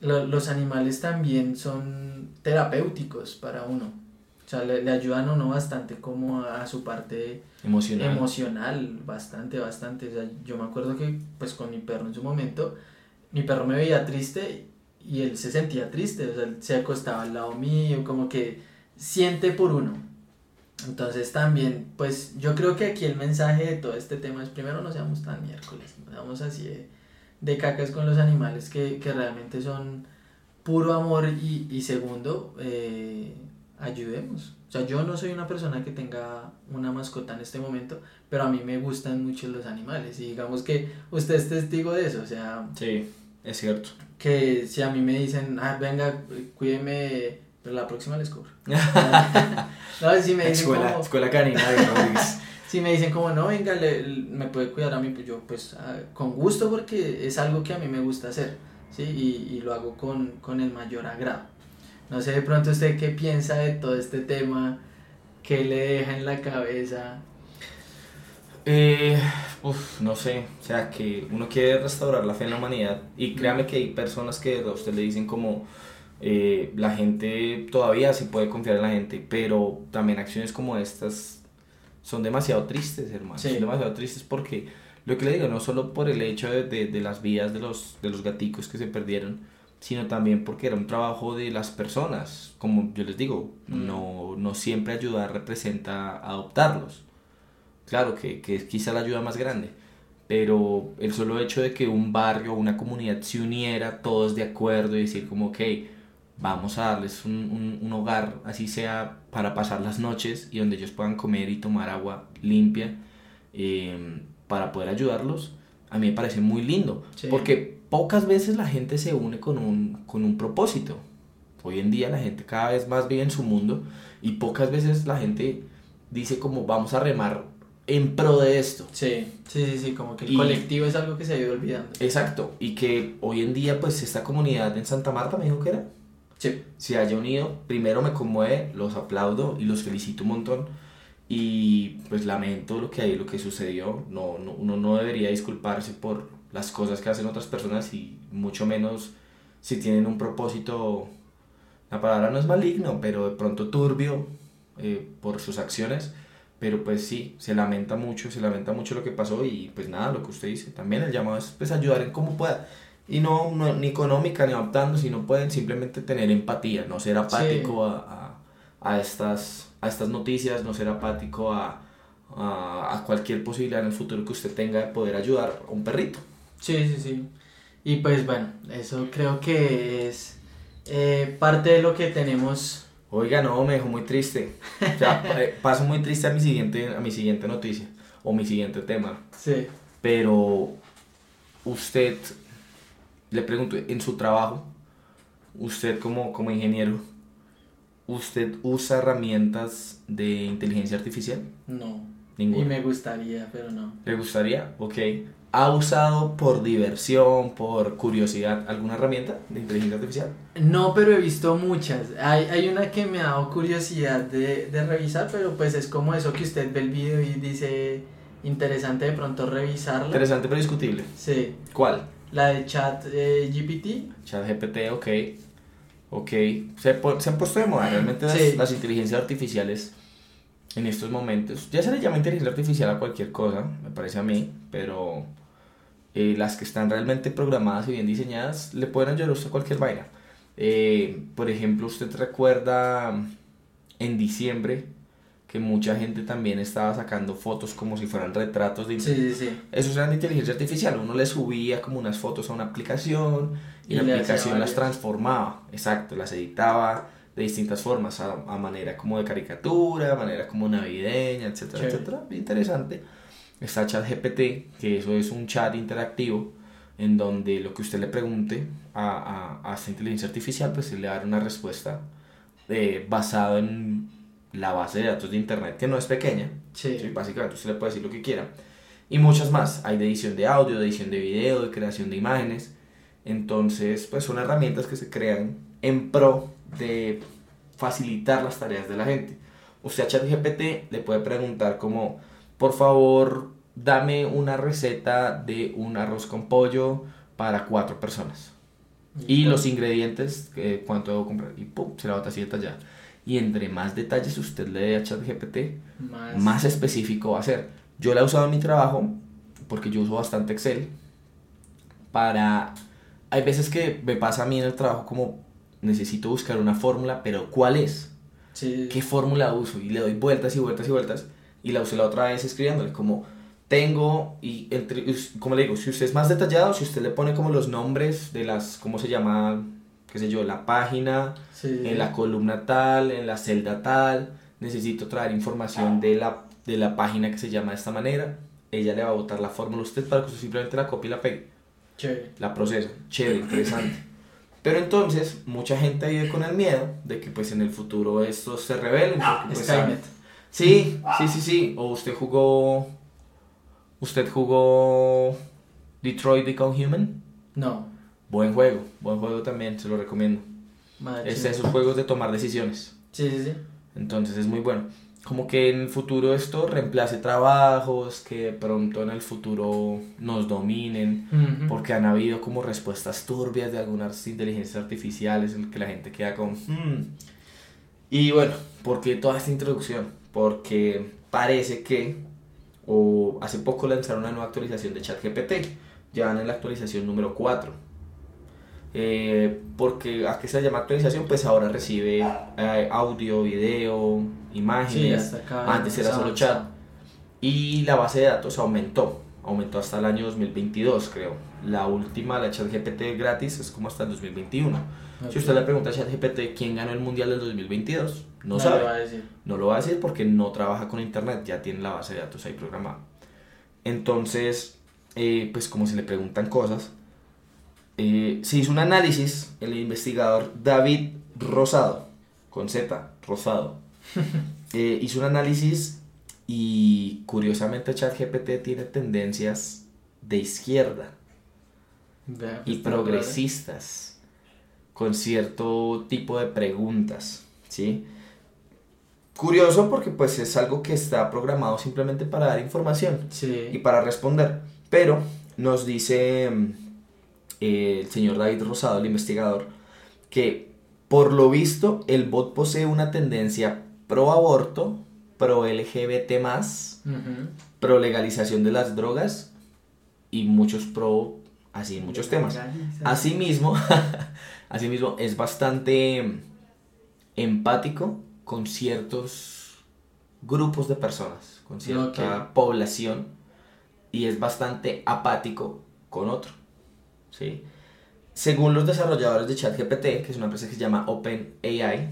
lo- los animales también son terapéuticos para uno. O sea, le, le ayudan a uno bastante como a, a su parte Emocional. emocional, bastante, bastante. O sea, yo me acuerdo que pues con mi perro en su momento, mi perro me veía triste y él se sentía triste, o sea, él se acostaba al lado mío, como que siente por uno. Entonces también, pues yo creo que aquí el mensaje de todo este tema es primero no seamos tan miércoles, no seamos así de, de cacas con los animales que, que realmente son puro amor y, y segundo, eh, ayudemos. O sea, yo no soy una persona que tenga una mascota en este momento, pero a mí me gustan mucho los animales y digamos que usted es testigo de eso, o sea, Sí, es cierto. que si a mí me dicen, ah, venga, cuídeme, pero la próxima les cobro. <laughs> no, si me dicen Escuela, como, escuela canina <laughs> si me dicen como, no, venga, le- me puede cuidar a mí, pues yo, pues, ah, con gusto porque es algo que a mí me gusta hacer, ¿sí? Y, y lo hago con, con el mayor agrado. No sé de pronto usted qué piensa de todo este tema, qué le deja en la cabeza. Eh, uf, no sé, o sea, que uno quiere restaurar la fe en la humanidad y créame que hay personas que a usted le dicen como eh, la gente todavía se puede confiar en la gente, pero también acciones como estas son demasiado tristes, hermano, Sí. son demasiado tristes porque Lo que le digo, no solo por el hecho de, de, de las vidas de los, de los gaticos que se perdieron, sino también porque era un trabajo de las personas. Como yo les digo, Mm. no, no siempre ayudar representa adoptarlos. Claro que, que es quizá la ayuda más grande, pero el solo hecho de que un barrio o una comunidad se uniera todos de acuerdo y decir como, ok, vamos a darles un, un, un hogar, así sea para pasar las noches y donde ellos puedan comer y tomar agua limpia eh, para poder ayudarlos, a mí me parece muy lindo, Sí. porque pocas veces la gente se une con un, con un propósito. Hoy en día la gente cada vez más vive en su mundo y pocas veces la gente dice como vamos a remar en pro de esto. Sí, sí, sí, sí, como que el Y- colectivo es algo que se ha ido olvidando. Exacto, y que hoy en día pues esta comunidad en Santa Marta me dijo que era, Sí, se haya unido, primero me conmueve, los aplaudo y los felicito un montón y pues lamento lo que hay, lo que sucedió, no, no, uno no debería disculparse por las cosas que hacen otras personas y mucho menos si tienen un propósito, la palabra no es maligno, pero de pronto turbio eh, por sus acciones, pero pues sí, se lamenta mucho, se lamenta mucho lo que pasó y pues nada, lo que usted dice, también el llamado es pues ayudar en cómo pueda. Y no, no ni económica ni adoptando, sino pueden simplemente tener empatía, no ser apático a, a, a estas, a estas noticias, no ser apático a, a, a cualquier posibilidad en el futuro que usted tenga de poder ayudar a un perrito. Sí, sí, sí. Y pues bueno, eso creo que es eh, parte de lo que tenemos. Oiga, no, me dejó muy triste. O sea, <laughs> eh, paso muy triste a mi siguiente, a mi siguiente noticia o mi siguiente tema. Sí. Pero usted, le pregunto, en su trabajo, usted como, como ingeniero, ¿usted usa herramientas de inteligencia artificial? No. Ninguna. Y me gustaría, pero no. ¿Le gustaría? Ok. ¿Ha usado por diversión, por curiosidad, alguna herramienta de inteligencia artificial? No, pero he visto muchas. Hay, hay una que me ha dado curiosidad de, de revisar, pero pues es como eso que usted ve el video y dice interesante de pronto revisarla. Interesante pero discutible. Sí, ¿Cuál? la de chat eh, GPT. ChatGPT, ok. Ok. Se, se han puesto de moda realmente las, las inteligencias artificiales en estos momentos. Ya se le llama inteligencia artificial a cualquier cosa, me parece a mí, pero eh, las que están realmente programadas y bien diseñadas le pueden ayudar a usted cualquier vaina. Eh, por ejemplo, usted recuerda en diciembre que mucha gente también estaba sacando fotos como si fueran retratos de Sí, sí, sí. eso era de inteligencia artificial. Uno le subía como unas fotos a una aplicación y, Y la aplicación las transformaba. Exacto, las editaba de distintas formas, a, a manera como de caricatura, a manera como navideña, etcétera, etcétera. Interesante. Está ChatGPT, que eso es un chat interactivo en donde lo que usted le pregunte a, a, a esta inteligencia artificial, pues le va a dar una respuesta eh, basada en la base de datos de internet, que no es pequeña, Sí. Sí, básicamente usted le puede decir lo que quiera. Y muchas más. Hay de edición de audio, de edición de video, de creación de imágenes. Entonces, pues son herramientas que se crean en pro de facilitar las tareas de la gente. Usted a ChatGPT le puede preguntar como, por favor, dame una receta de un arroz con pollo para cuatro personas. Y los ingredientes, eh, cuánto debo comprar. Y pum, se la bota así detallada. Y entre más detalles usted le dé a ChatGPT, más, más específico va a ser. Yo la he usado en mi trabajo porque yo uso bastante Excel para... Hay veces que me pasa a mí en el trabajo como necesito buscar una fórmula, pero ¿cuál es? Sí. ¿Qué fórmula uso? Y le doy vueltas y vueltas y vueltas y la usé la otra vez escribiéndole como tengo y entre, como le digo, si usted es más detallado, si usted le pone como los nombres de las, ¿cómo se llama? qué sé yo, la página, Sí. en la columna tal, en la celda tal, necesito traer información de la, de la página que se llama de esta manera, ella le va a botar la fórmula a usted para que usted simplemente la copie y la pegue, Chévere. la procesa, chévere, interesante. Pero entonces, mucha gente vive con el miedo de que pues en el futuro estos se rebelen. porque, pues, Skynet. Sí, sí, sí, sí. O usted jugó. Usted jugó Detroit Become Human. No. Buen juego, buen juego también, se lo recomiendo. Madre Es de esos juegos de tomar decisiones. Sí, sí, sí. Entonces es muy bueno. Como que en el futuro esto reemplace trabajos, que de pronto en el futuro nos dominen, porque han habido como respuestas turbias de algunas inteligencias artificiales en que la gente queda con... "Hmm". Y bueno, ¿por qué toda esta introducción? Porque parece que o hace poco lanzaron una nueva actualización de ChatGPT, ya van en la actualización número 4. Eh, porque a qué se llama actualización, pues ahora recibe eh, audio, video, imágenes. Antes era solo chat. Y la base de datos aumentó, aumentó hasta el año 2022, creo. La última, la ChatGPT gratis, es como hasta el 2021. Si usted le pregunta a ChatGPT quién ganó el mundial del 2022, no, sabe. Lo va a decir. No lo va a decir porque no trabaja con internet, ya tiene la base de datos ahí programada. Entonces, eh, pues como se le preguntan cosas, eh, se hizo un análisis, el investigador David Rosado, con Z, Rosado, <laughs> eh, hizo un análisis y curiosamente ChatGPT tiene tendencias de izquierda y progresistas con cierto tipo de preguntas, ¿sí? Curioso porque pues es algo que está programado simplemente para dar información y para responder, pero nos dice el señor David Rosado, el investigador, que por lo visto el bot posee una tendencia pro aborto, pro LGBT pro legalización de las drogas y muchos pro así muchos temas. Asimismo, <laughs> asimismo es bastante empático con ciertos grupos de personas, con cierta población y es bastante apático con otro. ¿sí? Según los desarrolladores de ChatGPT, que es una empresa que se llama OpenAI,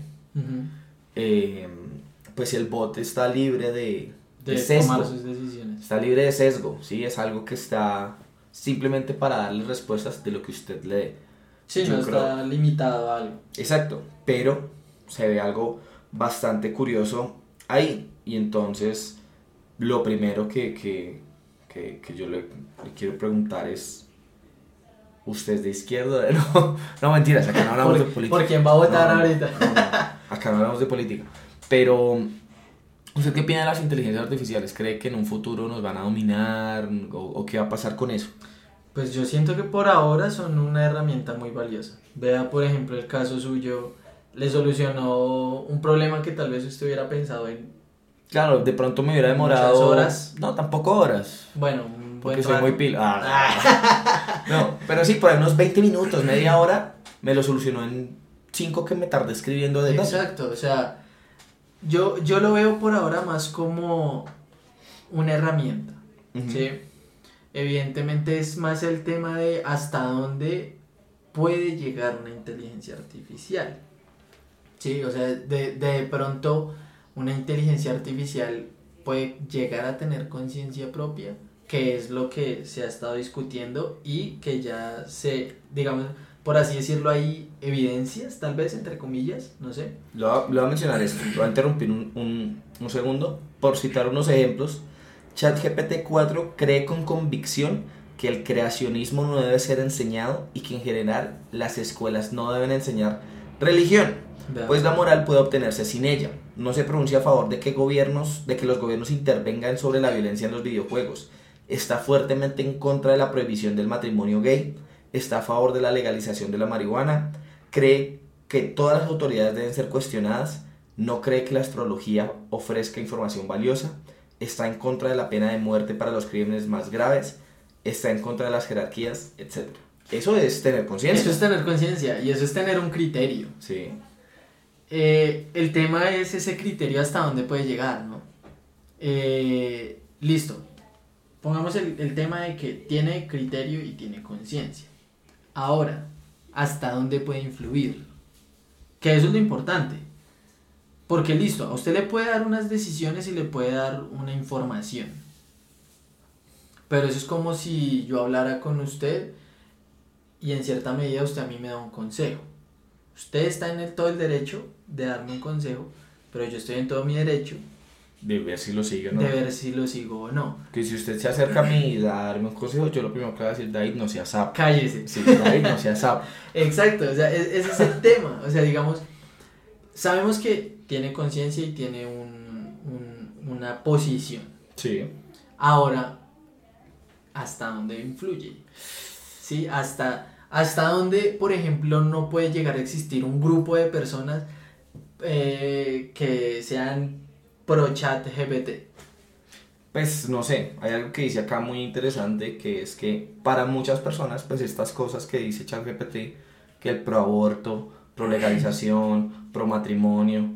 eh, pues el bot está libre de, de, sesgo. Tomar sus decisiones. Está libre de sesgo, ¿sí? Es algo que está simplemente para darle respuestas de lo que usted le dé. Sí, no está limitado a algo. Exacto, pero se ve algo bastante curioso ahí. Y entonces, lo primero que, que, que, que yo le, le, quiero preguntar es, usted es de izquierda, <laughs> no, no mentiras, acá no hablamos de política. ¿Por quién va a votar ahorita? acá no hablamos de política. Pero, ¿usted qué piensa de las inteligencias artificiales? ¿Cree que en un futuro nos van a dominar o, qué va a pasar con eso? Pues yo siento que por ahora son una herramienta muy valiosa. Vea, por ejemplo, el caso suyo, le solucionó un problema que tal vez usted hubiera pensado en. Claro, de pronto me hubiera demorado. horas? No, tampoco horas. Bueno, porque soy muy pil. Ah, ah. <laughs> no, pero sí, por unos 20 minutos, media hora, me lo solucionó en 5 que me tardé escribiendo de Exacto, o sea, yo, yo lo veo por ahora más como una herramienta. ¿sí? Evidentemente es más el tema de hasta dónde puede llegar una inteligencia artificial. Sí, o sea, de, de pronto una inteligencia artificial puede llegar a tener conciencia propia que es lo que se ha estado discutiendo y que ya se, digamos, por así decirlo, hay evidencias, tal vez, entre comillas, no sé. Lo, voy a mencionar esto, lo voy a interrumpir un, un, un segundo por citar unos ejemplos. ChatGPT 4 cree con convicción que el creacionismo no debe ser enseñado y que en general las escuelas no deben enseñar religión, pues la moral puede obtenerse sin ella. No se pronuncia a favor de que gobiernos, de que los gobiernos intervengan sobre la violencia en los videojuegos. Está fuertemente en contra de la prohibición del matrimonio gay, está a favor de la legalización de la marihuana, cree que todas las autoridades deben ser cuestionadas, no cree que la astrología ofrezca información valiosa, está en contra de la pena de muerte para los crímenes más graves, está en contra de las jerarquías, etc. Eso es tener conciencia. Eso es tener conciencia y eso es tener un criterio. Sí. Eh, el tema es ese criterio hasta dónde puede llegar, ¿no? Eh, listo, pongamos el, tema de que tiene criterio y tiene conciencia. Ahora, ¿hasta dónde puede influir? Que eso es lo importante. Porque listo, a usted le puede dar unas decisiones y le puede dar una información. Pero eso es como si yo hablara con usted y en cierta medida usted a mí me da un consejo. Usted está en el, todo el derecho de darme un consejo, pero yo estoy en todo mi derecho de ver si lo sigue o no. De ver si lo sigo o no. Que si usted se acerca a mí y da darme un consejo, yo lo primero que voy a decir, David, no sea sap. Cállese. Sí, David, no sea sap. <laughs> Exacto, o sea, ese es el tema. O sea, digamos, sabemos que tiene conciencia y tiene un, un, una posición. Sí. Ahora, ¿hasta dónde influye? ¿Sí? Hasta, hasta dónde, por ejemplo, no puede llegar a existir un grupo de personas eh, que sean pro chat GPT. pues no sé, hay algo que dice acá muy interesante que es que para muchas personas, pues estas cosas que dice ChatGPT, que el pro aborto, pro legalización, <laughs> pro matrimonio,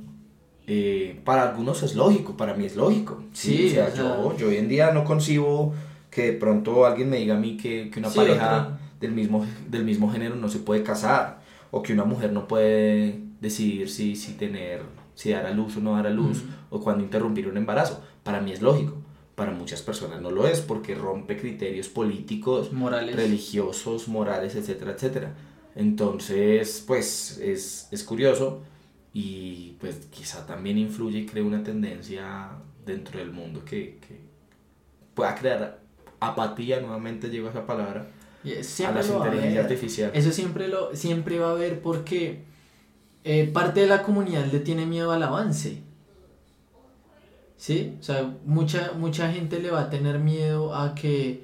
eh, para algunos es lógico, para mí es lógico. Sí, o sea, yo, yo, hoy en día no concibo que de pronto alguien me diga a mí que, que una pareja del mismo, del mismo género no se puede casar o que una mujer no puede decidir si, si tener, si dar a luz o no dar a luz o cuando interrumpir un embarazo. Para mí es lógico. Para muchas personas no lo es porque rompe criterios políticos, morales. religiosos, morales, etcétera, etcétera. Entonces, pues es, es curioso y pues quizá también influye y crea una tendencia dentro del mundo que, que pueda crear apatía, nuevamente llego a esa palabra, a la inteligencia artificial. Eso siempre, lo, siempre va a haber porque eh, parte de la comunidad le tiene miedo al avance. ¿Sí? O sea, mucha, mucha gente le va a tener miedo a que...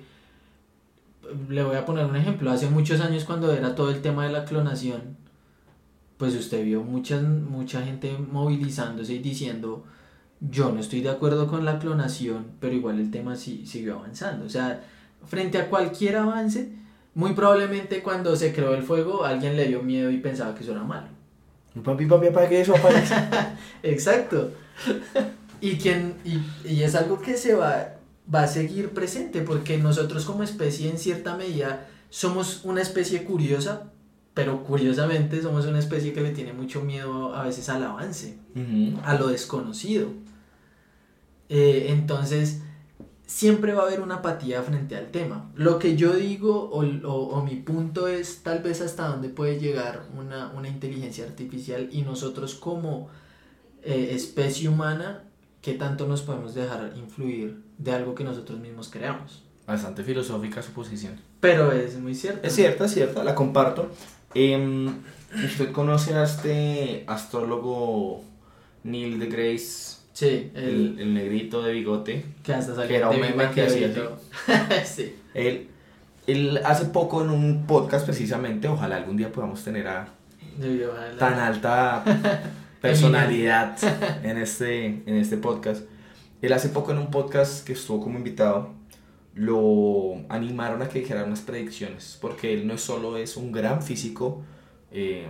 Le voy a poner un ejemplo. Hace muchos años cuando era todo el tema de la clonación, pues usted vio mucha, mucha gente movilizándose y diciendo, yo no estoy de acuerdo con la clonación, pero igual el tema sí, siguió avanzando. O sea, frente a cualquier avance, muy probablemente cuando se creó el fuego, alguien le dio miedo y pensaba que eso era malo. Papi, papi, ¿para qué eso aparece? <laughs> Exacto. Y, quien, y, y, es algo que se va, va a seguir presente, porque nosotros como especie en cierta medida somos una especie curiosa, pero curiosamente somos una especie que le tiene mucho miedo a veces al avance, a lo desconocido. Eh, entonces, siempre va a haber una apatía frente al tema. Lo que yo digo o, o, mi punto es tal vez hasta dónde puede llegar una, una inteligencia artificial y nosotros como eh, especie humana, qué tanto nos podemos dejar influir de algo que nosotros mismos creamos. Bastante filosófica su posición. Pero es muy cierto. Es cierta, es cierta, la comparto. Eh, ¿Usted conoce a este astrólogo Neil deGrasse? Sí, el, el, negrito de bigote. Que hasta salió que era un meme que hacía sí. Él, él hace poco en un podcast precisamente, ojalá algún día podamos tener a tan alta <laughs> personalidad en este, en este podcast. Él hace poco en un podcast que estuvo como invitado, lo animaron a que dijera unas predicciones, porque él no solo es un gran físico, eh,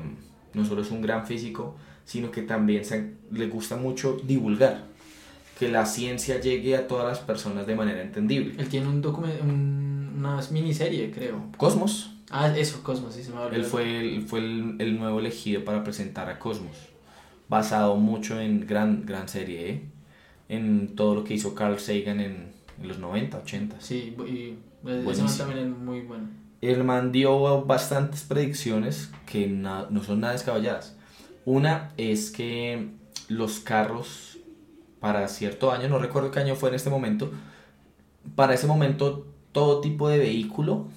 no solo es un gran físico, sino que también se, le gusta mucho divulgar, que la ciencia llegue a todas las personas de manera entendible. Él tiene un documento, una miniserie, creo. Cosmos. Ah, eso, Cosmos, sí se me Él fue, el, fue el, el, nuevo elegido para presentar a Cosmos, basado mucho en gran, gran serie, ¿eh? en todo lo que hizo Carl Sagan en en los 90, 80. Sí, y ese también es muy bueno. El man dio bastantes predicciones que no son nada descabelladas. Una es que los carros para cierto año, no recuerdo qué año fue en este momento, para ese momento todo tipo de vehículo,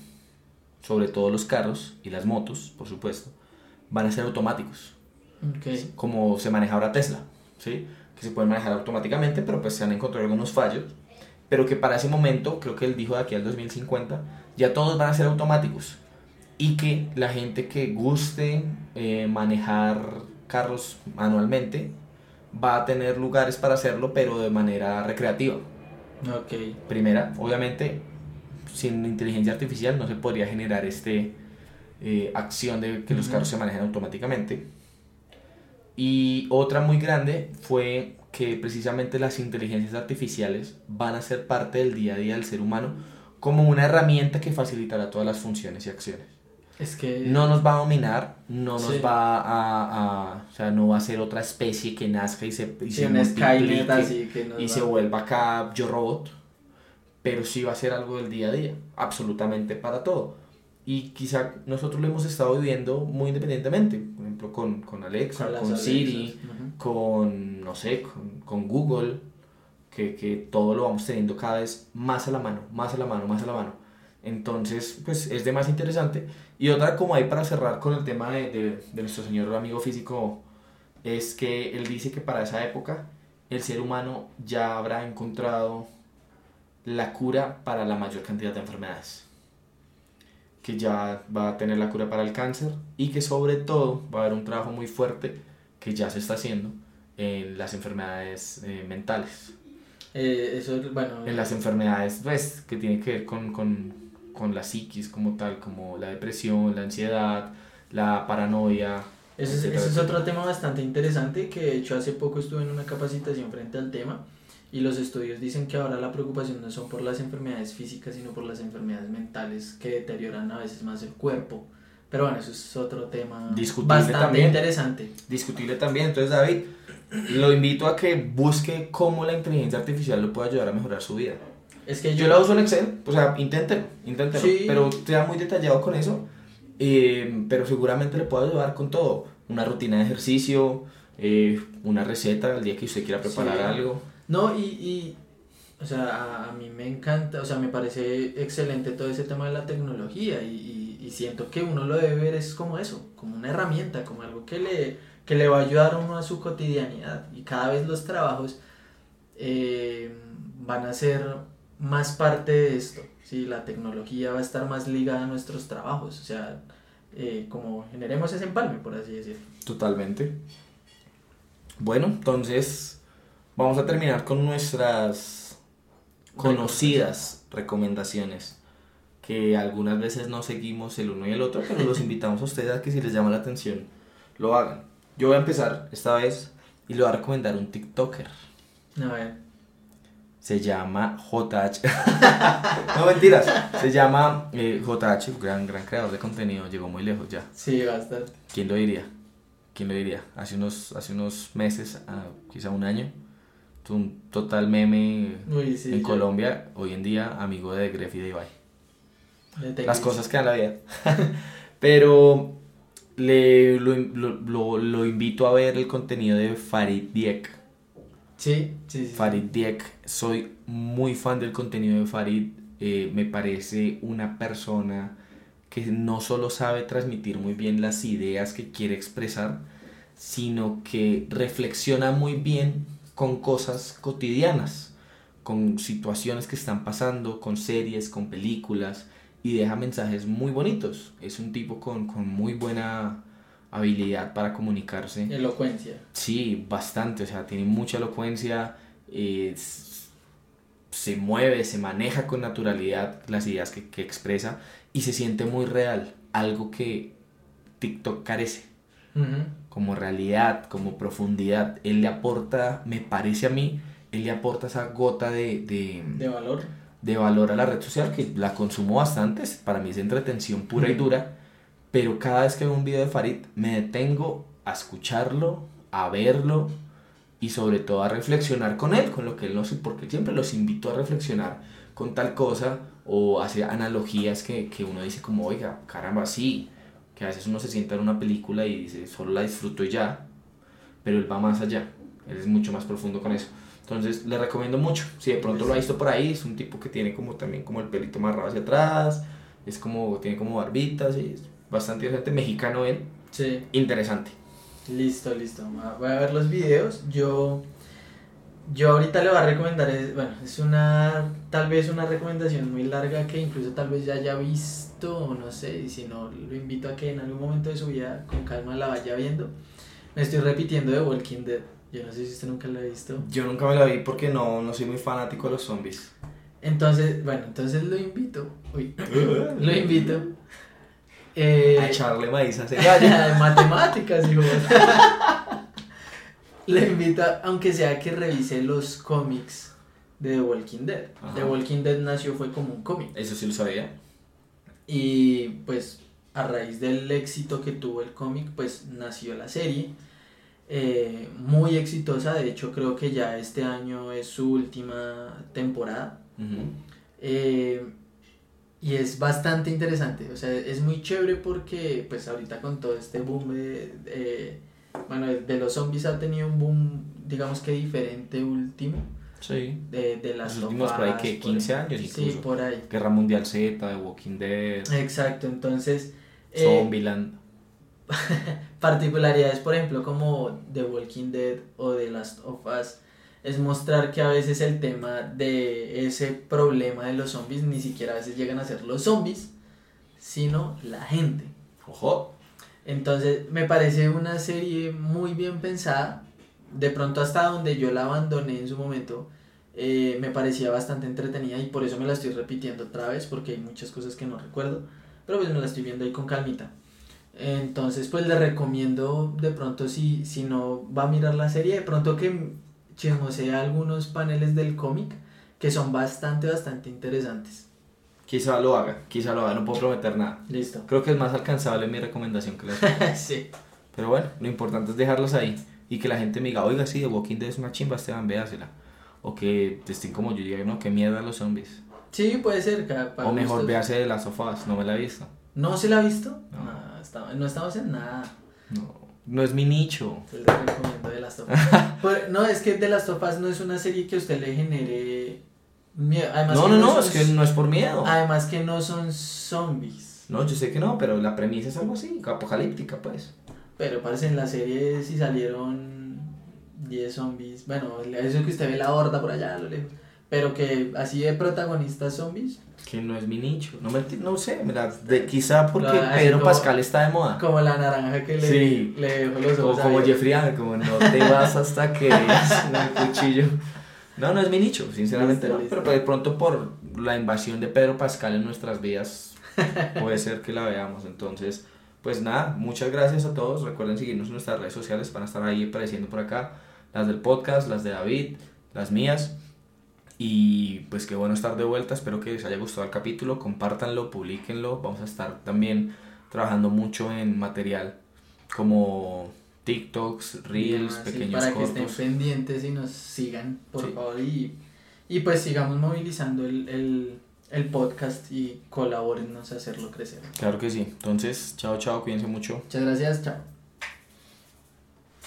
sobre todo los carros y las motos, por supuesto, van a ser automáticos. Okay. Como se maneja ahora Tesla, ¿sí? que se pueden manejar automáticamente, pero pues se han encontrado algunos fallos pero que para ese momento, creo que él dijo de aquí al 2050, ya todos van a ser automáticos y que la gente que guste eh, manejar carros manualmente va a tener lugares para hacerlo, pero de manera recreativa. Ok. Primera, obviamente, sin inteligencia artificial no se podría generar este eh, acción de que los carros se manejen automáticamente. Y otra muy grande fue que precisamente las inteligencias artificiales van a ser parte del día a día del ser humano como una herramienta que facilitará todas las funciones y acciones. Es que... No nos va a dominar, no nos va a, O sea, no va a ser otra especie que nazca y se, y se multiplique y se vuelva acá yo robot, pero sí va a ser algo del día a día, absolutamente para todo. Y quizá nosotros lo hemos estado viviendo muy independientemente, por ejemplo con, con Alexa, con, Siri, con, no sé, con, Google, que, que, todo lo vamos teniendo cada vez más a la mano, más a la mano, más a la mano. Entonces, pues es de más interesante. Y otra como ahí para cerrar con el tema de, de, de nuestro señor amigo físico, es que él dice que para esa época el ser humano ya habrá encontrado la cura para la mayor cantidad de enfermedades que ya va a tener la cura para el cáncer y que sobre todo va a haber un trabajo muy fuerte que ya se está haciendo en las enfermedades eh, mentales. Eh, eso, bueno. En las enfermedades, pues, que tiene que ver con, con, con la psiquis como tal, como la depresión, la ansiedad, la paranoia. Ese es, ese es otro tema bastante interesante que de hecho hace poco estuve en una capacitación frente al tema y los estudios dicen que ahora la preocupación no son por las enfermedades físicas sino por las enfermedades mentales que deterioran a veces más el cuerpo. Pero bueno, eso es otro tema Discutible bastante también. interesante. discutible también. Entonces, David, lo invito a que busque cómo la inteligencia artificial lo puede ayudar a mejorar su vida. Es que Yo yo, la uso en Excel, o sea, inténtelo, inténtelo, Sí. pero sea muy detallado con eso, eh, pero seguramente le puedo ayudar con todo, una rutina de ejercicio, eh, una receta el día que usted quiera preparar Sí. algo. No, y, y o sea, a, a mí me encanta, o sea, me parece excelente todo ese tema de la tecnología y, y- y siento que uno lo debe ver es como eso, como una herramienta, como algo que le, que le va a ayudar a uno a su cotidianidad y cada vez los trabajos eh, van a ser más parte de esto, ¿sí? La tecnología va a estar más ligada a nuestros trabajos, o sea, eh, como generemos ese empalme, por así decirlo. Totalmente. Bueno, entonces vamos a terminar con nuestras conocidas recomendaciones que algunas veces no seguimos el uno y el otro, pero los <laughs> invitamos a ustedes a que si les llama la atención lo hagan. Yo voy a empezar esta vez y le voy a recomendar un TikToker. A ver, Se llama JH. <laughs> no mentiras. Se llama eh, JH, gran, gran creador de contenido. Llegó muy lejos ya. sí, bastante. ¿Quién lo diría? ¿Quién lo diría? Hace unos, hace unos meses, ah, quizá un año, un total meme Uy, sí, en Colombia. Hoy en día, amigo de Gref y de Ibai. Las cosas que dan la vida. <laughs> Pero le, lo, lo, lo- lo invito a ver el contenido de Farid Diek. Sí, sí, sí. Farid Diek, soy muy fan del contenido de Farid. eh, me parece una persona que no solo sabe transmitir muy bien las ideas que quiere expresar, sino que reflexiona muy bien con cosas cotidianas, con situaciones que están pasando, con series, con películas, y deja mensajes muy bonitos. Es un tipo con, con muy buena habilidad para comunicarse. Elocuencia. Sí, bastante, o sea, tiene mucha elocuencia, eh, se mueve, se maneja con naturalidad las ideas que, que expresa y se siente muy real, algo que TikTok carece, como realidad, como profundidad. Él le aporta, me parece a mí, él le aporta esa gota de, de, De valor. De valor a la red social, que la consumo bastante, para mí es entretención pura y dura, pero cada vez que veo un video de Farid me detengo a escucharlo, a verlo y sobre todo a reflexionar con él, con lo que él nos, porque siempre los invito a reflexionar con tal cosa o hacer analogías que, que uno dice como, oiga, caramba, sí, que a veces uno se sienta en una película y dice, solo la disfruto y ya, pero él va más allá, él es mucho más profundo con eso. Entonces le recomiendo mucho. Si de pronto lo ha visto por ahí, es un tipo que tiene como también como el pelito amarrado hacia atrás, es como, tiene como barbitas y es bastante interesante, mexicano él, Sí. interesante. Listo, listo. Voy a ver los videos. Yo, yo ahorita le voy a recomendar, es, bueno, es una, tal vez una recomendación muy larga que incluso tal vez ya haya visto, o no sé, y si no, lo invito a que en algún momento de su vida con calma la vaya viendo. Me estoy repitiendo de Walking Dead. Yo no sé si usted nunca la ha visto. Yo nunca me la vi porque no, no soy muy fanático de los zombies. Entonces, bueno, entonces lo invito. Uy, <laughs> lo invito. Eh, A echarle maíz a gallo. <laughs> matemáticas, hijo. <laughs> Le invito, a- aunque sea que revise los cómics de The Walking Dead. Ajá. The Walking Dead nació fue como un cómic. Eso sí lo sabía. Y pues a raíz del éxito que tuvo el cómic, pues nació la serie. Eh, muy exitosa, de hecho creo que ya este año es su última temporada. Eh, y es bastante interesante, o sea, es muy chévere porque pues ahorita con todo este boom de, de- bueno, de los zombies ha tenido un boom, digamos que diferente último, Sí. de, de las Los últimos por ahí, ¿qué? 15 años Sí, incluso. por ahí. Guerra Mundial Z, The Walking Dead, Exacto, entonces... eh, Zombieland. <laughs> particularidades, por ejemplo, como The Walking Dead o The Last of Us, es mostrar que a veces el tema de ese problema de los zombies ni siquiera a veces llegan a ser los zombies, sino la gente. Ojo. Entonces, me parece una serie muy bien pensada. De pronto hasta donde yo la abandoné en su momento, eh, me parecía bastante entretenida y por eso me la estoy repitiendo otra vez porque hay muchas cosas que no recuerdo, pero pues me la estoy viendo ahí con calmita. Entonces pues le recomiendo de pronto si, si no va a mirar la serie, de pronto que chismosea algunos paneles del cómic que son bastante, bastante interesantes. Quizá lo haga, quizá lo haga, no puedo prometer nada. Listo. Creo que es más alcanzable mi recomendación que la <laughs> sí. Pero bueno, lo importante es dejarlos ahí y que la gente me diga, oiga, sí, The Walking Dead es una chimba, Esteban, véasela. O que estén como yo diga, no, qué mierda los zombies. Sí, puede ser. Capaz, o mejor véase de las sofás, no me la he visto. ¿No se la ha visto? No. No, no estamos en nada. No, no es mi nicho. Recomiendo de las. <laughs> Pues, no, es que de las tofas no es una serie que a usted le genere miedo. Además no, no, no, son- es que no es por miedo. Además que no son zombies. No, yo sé que no, pero la premisa es algo así, apocalíptica, pues. Pero parece en la serie si salieron 10 zombies. Bueno, eso que usted ve la horda por allá lo lejos. Pero que así de protagonistas zombies. Que no es mi nicho. No, me, no sé, mira, de, quizá porque No, Pedro como- Pascal está de moda. Como la naranja que le, Sí. le dejó los Como, ojos como abiertos. Jeffrey como no te <laughs> vas hasta que con el cuchillo. No, no es mi nicho, sinceramente Listo, no. listo. Pero de pronto por la invasión de Pedro Pascal en nuestras vidas, puede ser que la veamos. Entonces, pues nada, muchas gracias a todos. Recuerden seguirnos en nuestras redes sociales, van a estar ahí apareciendo por acá. Las del podcast, las de David, las mías. Y pues qué bueno estar de vuelta, espero que les haya gustado el capítulo, compártanlo, publiquenlo, vamos a estar también trabajando mucho en material como TikToks, Reels, Ah, sí, pequeños para que estén cortos. pendientes y nos sigan, por Sí. favor. Y, y pues sigamos movilizando el, el, el podcast y colaborennos a hacerlo crecer. Claro que sí, entonces chao chao, cuídense mucho. Muchas gracias, chao.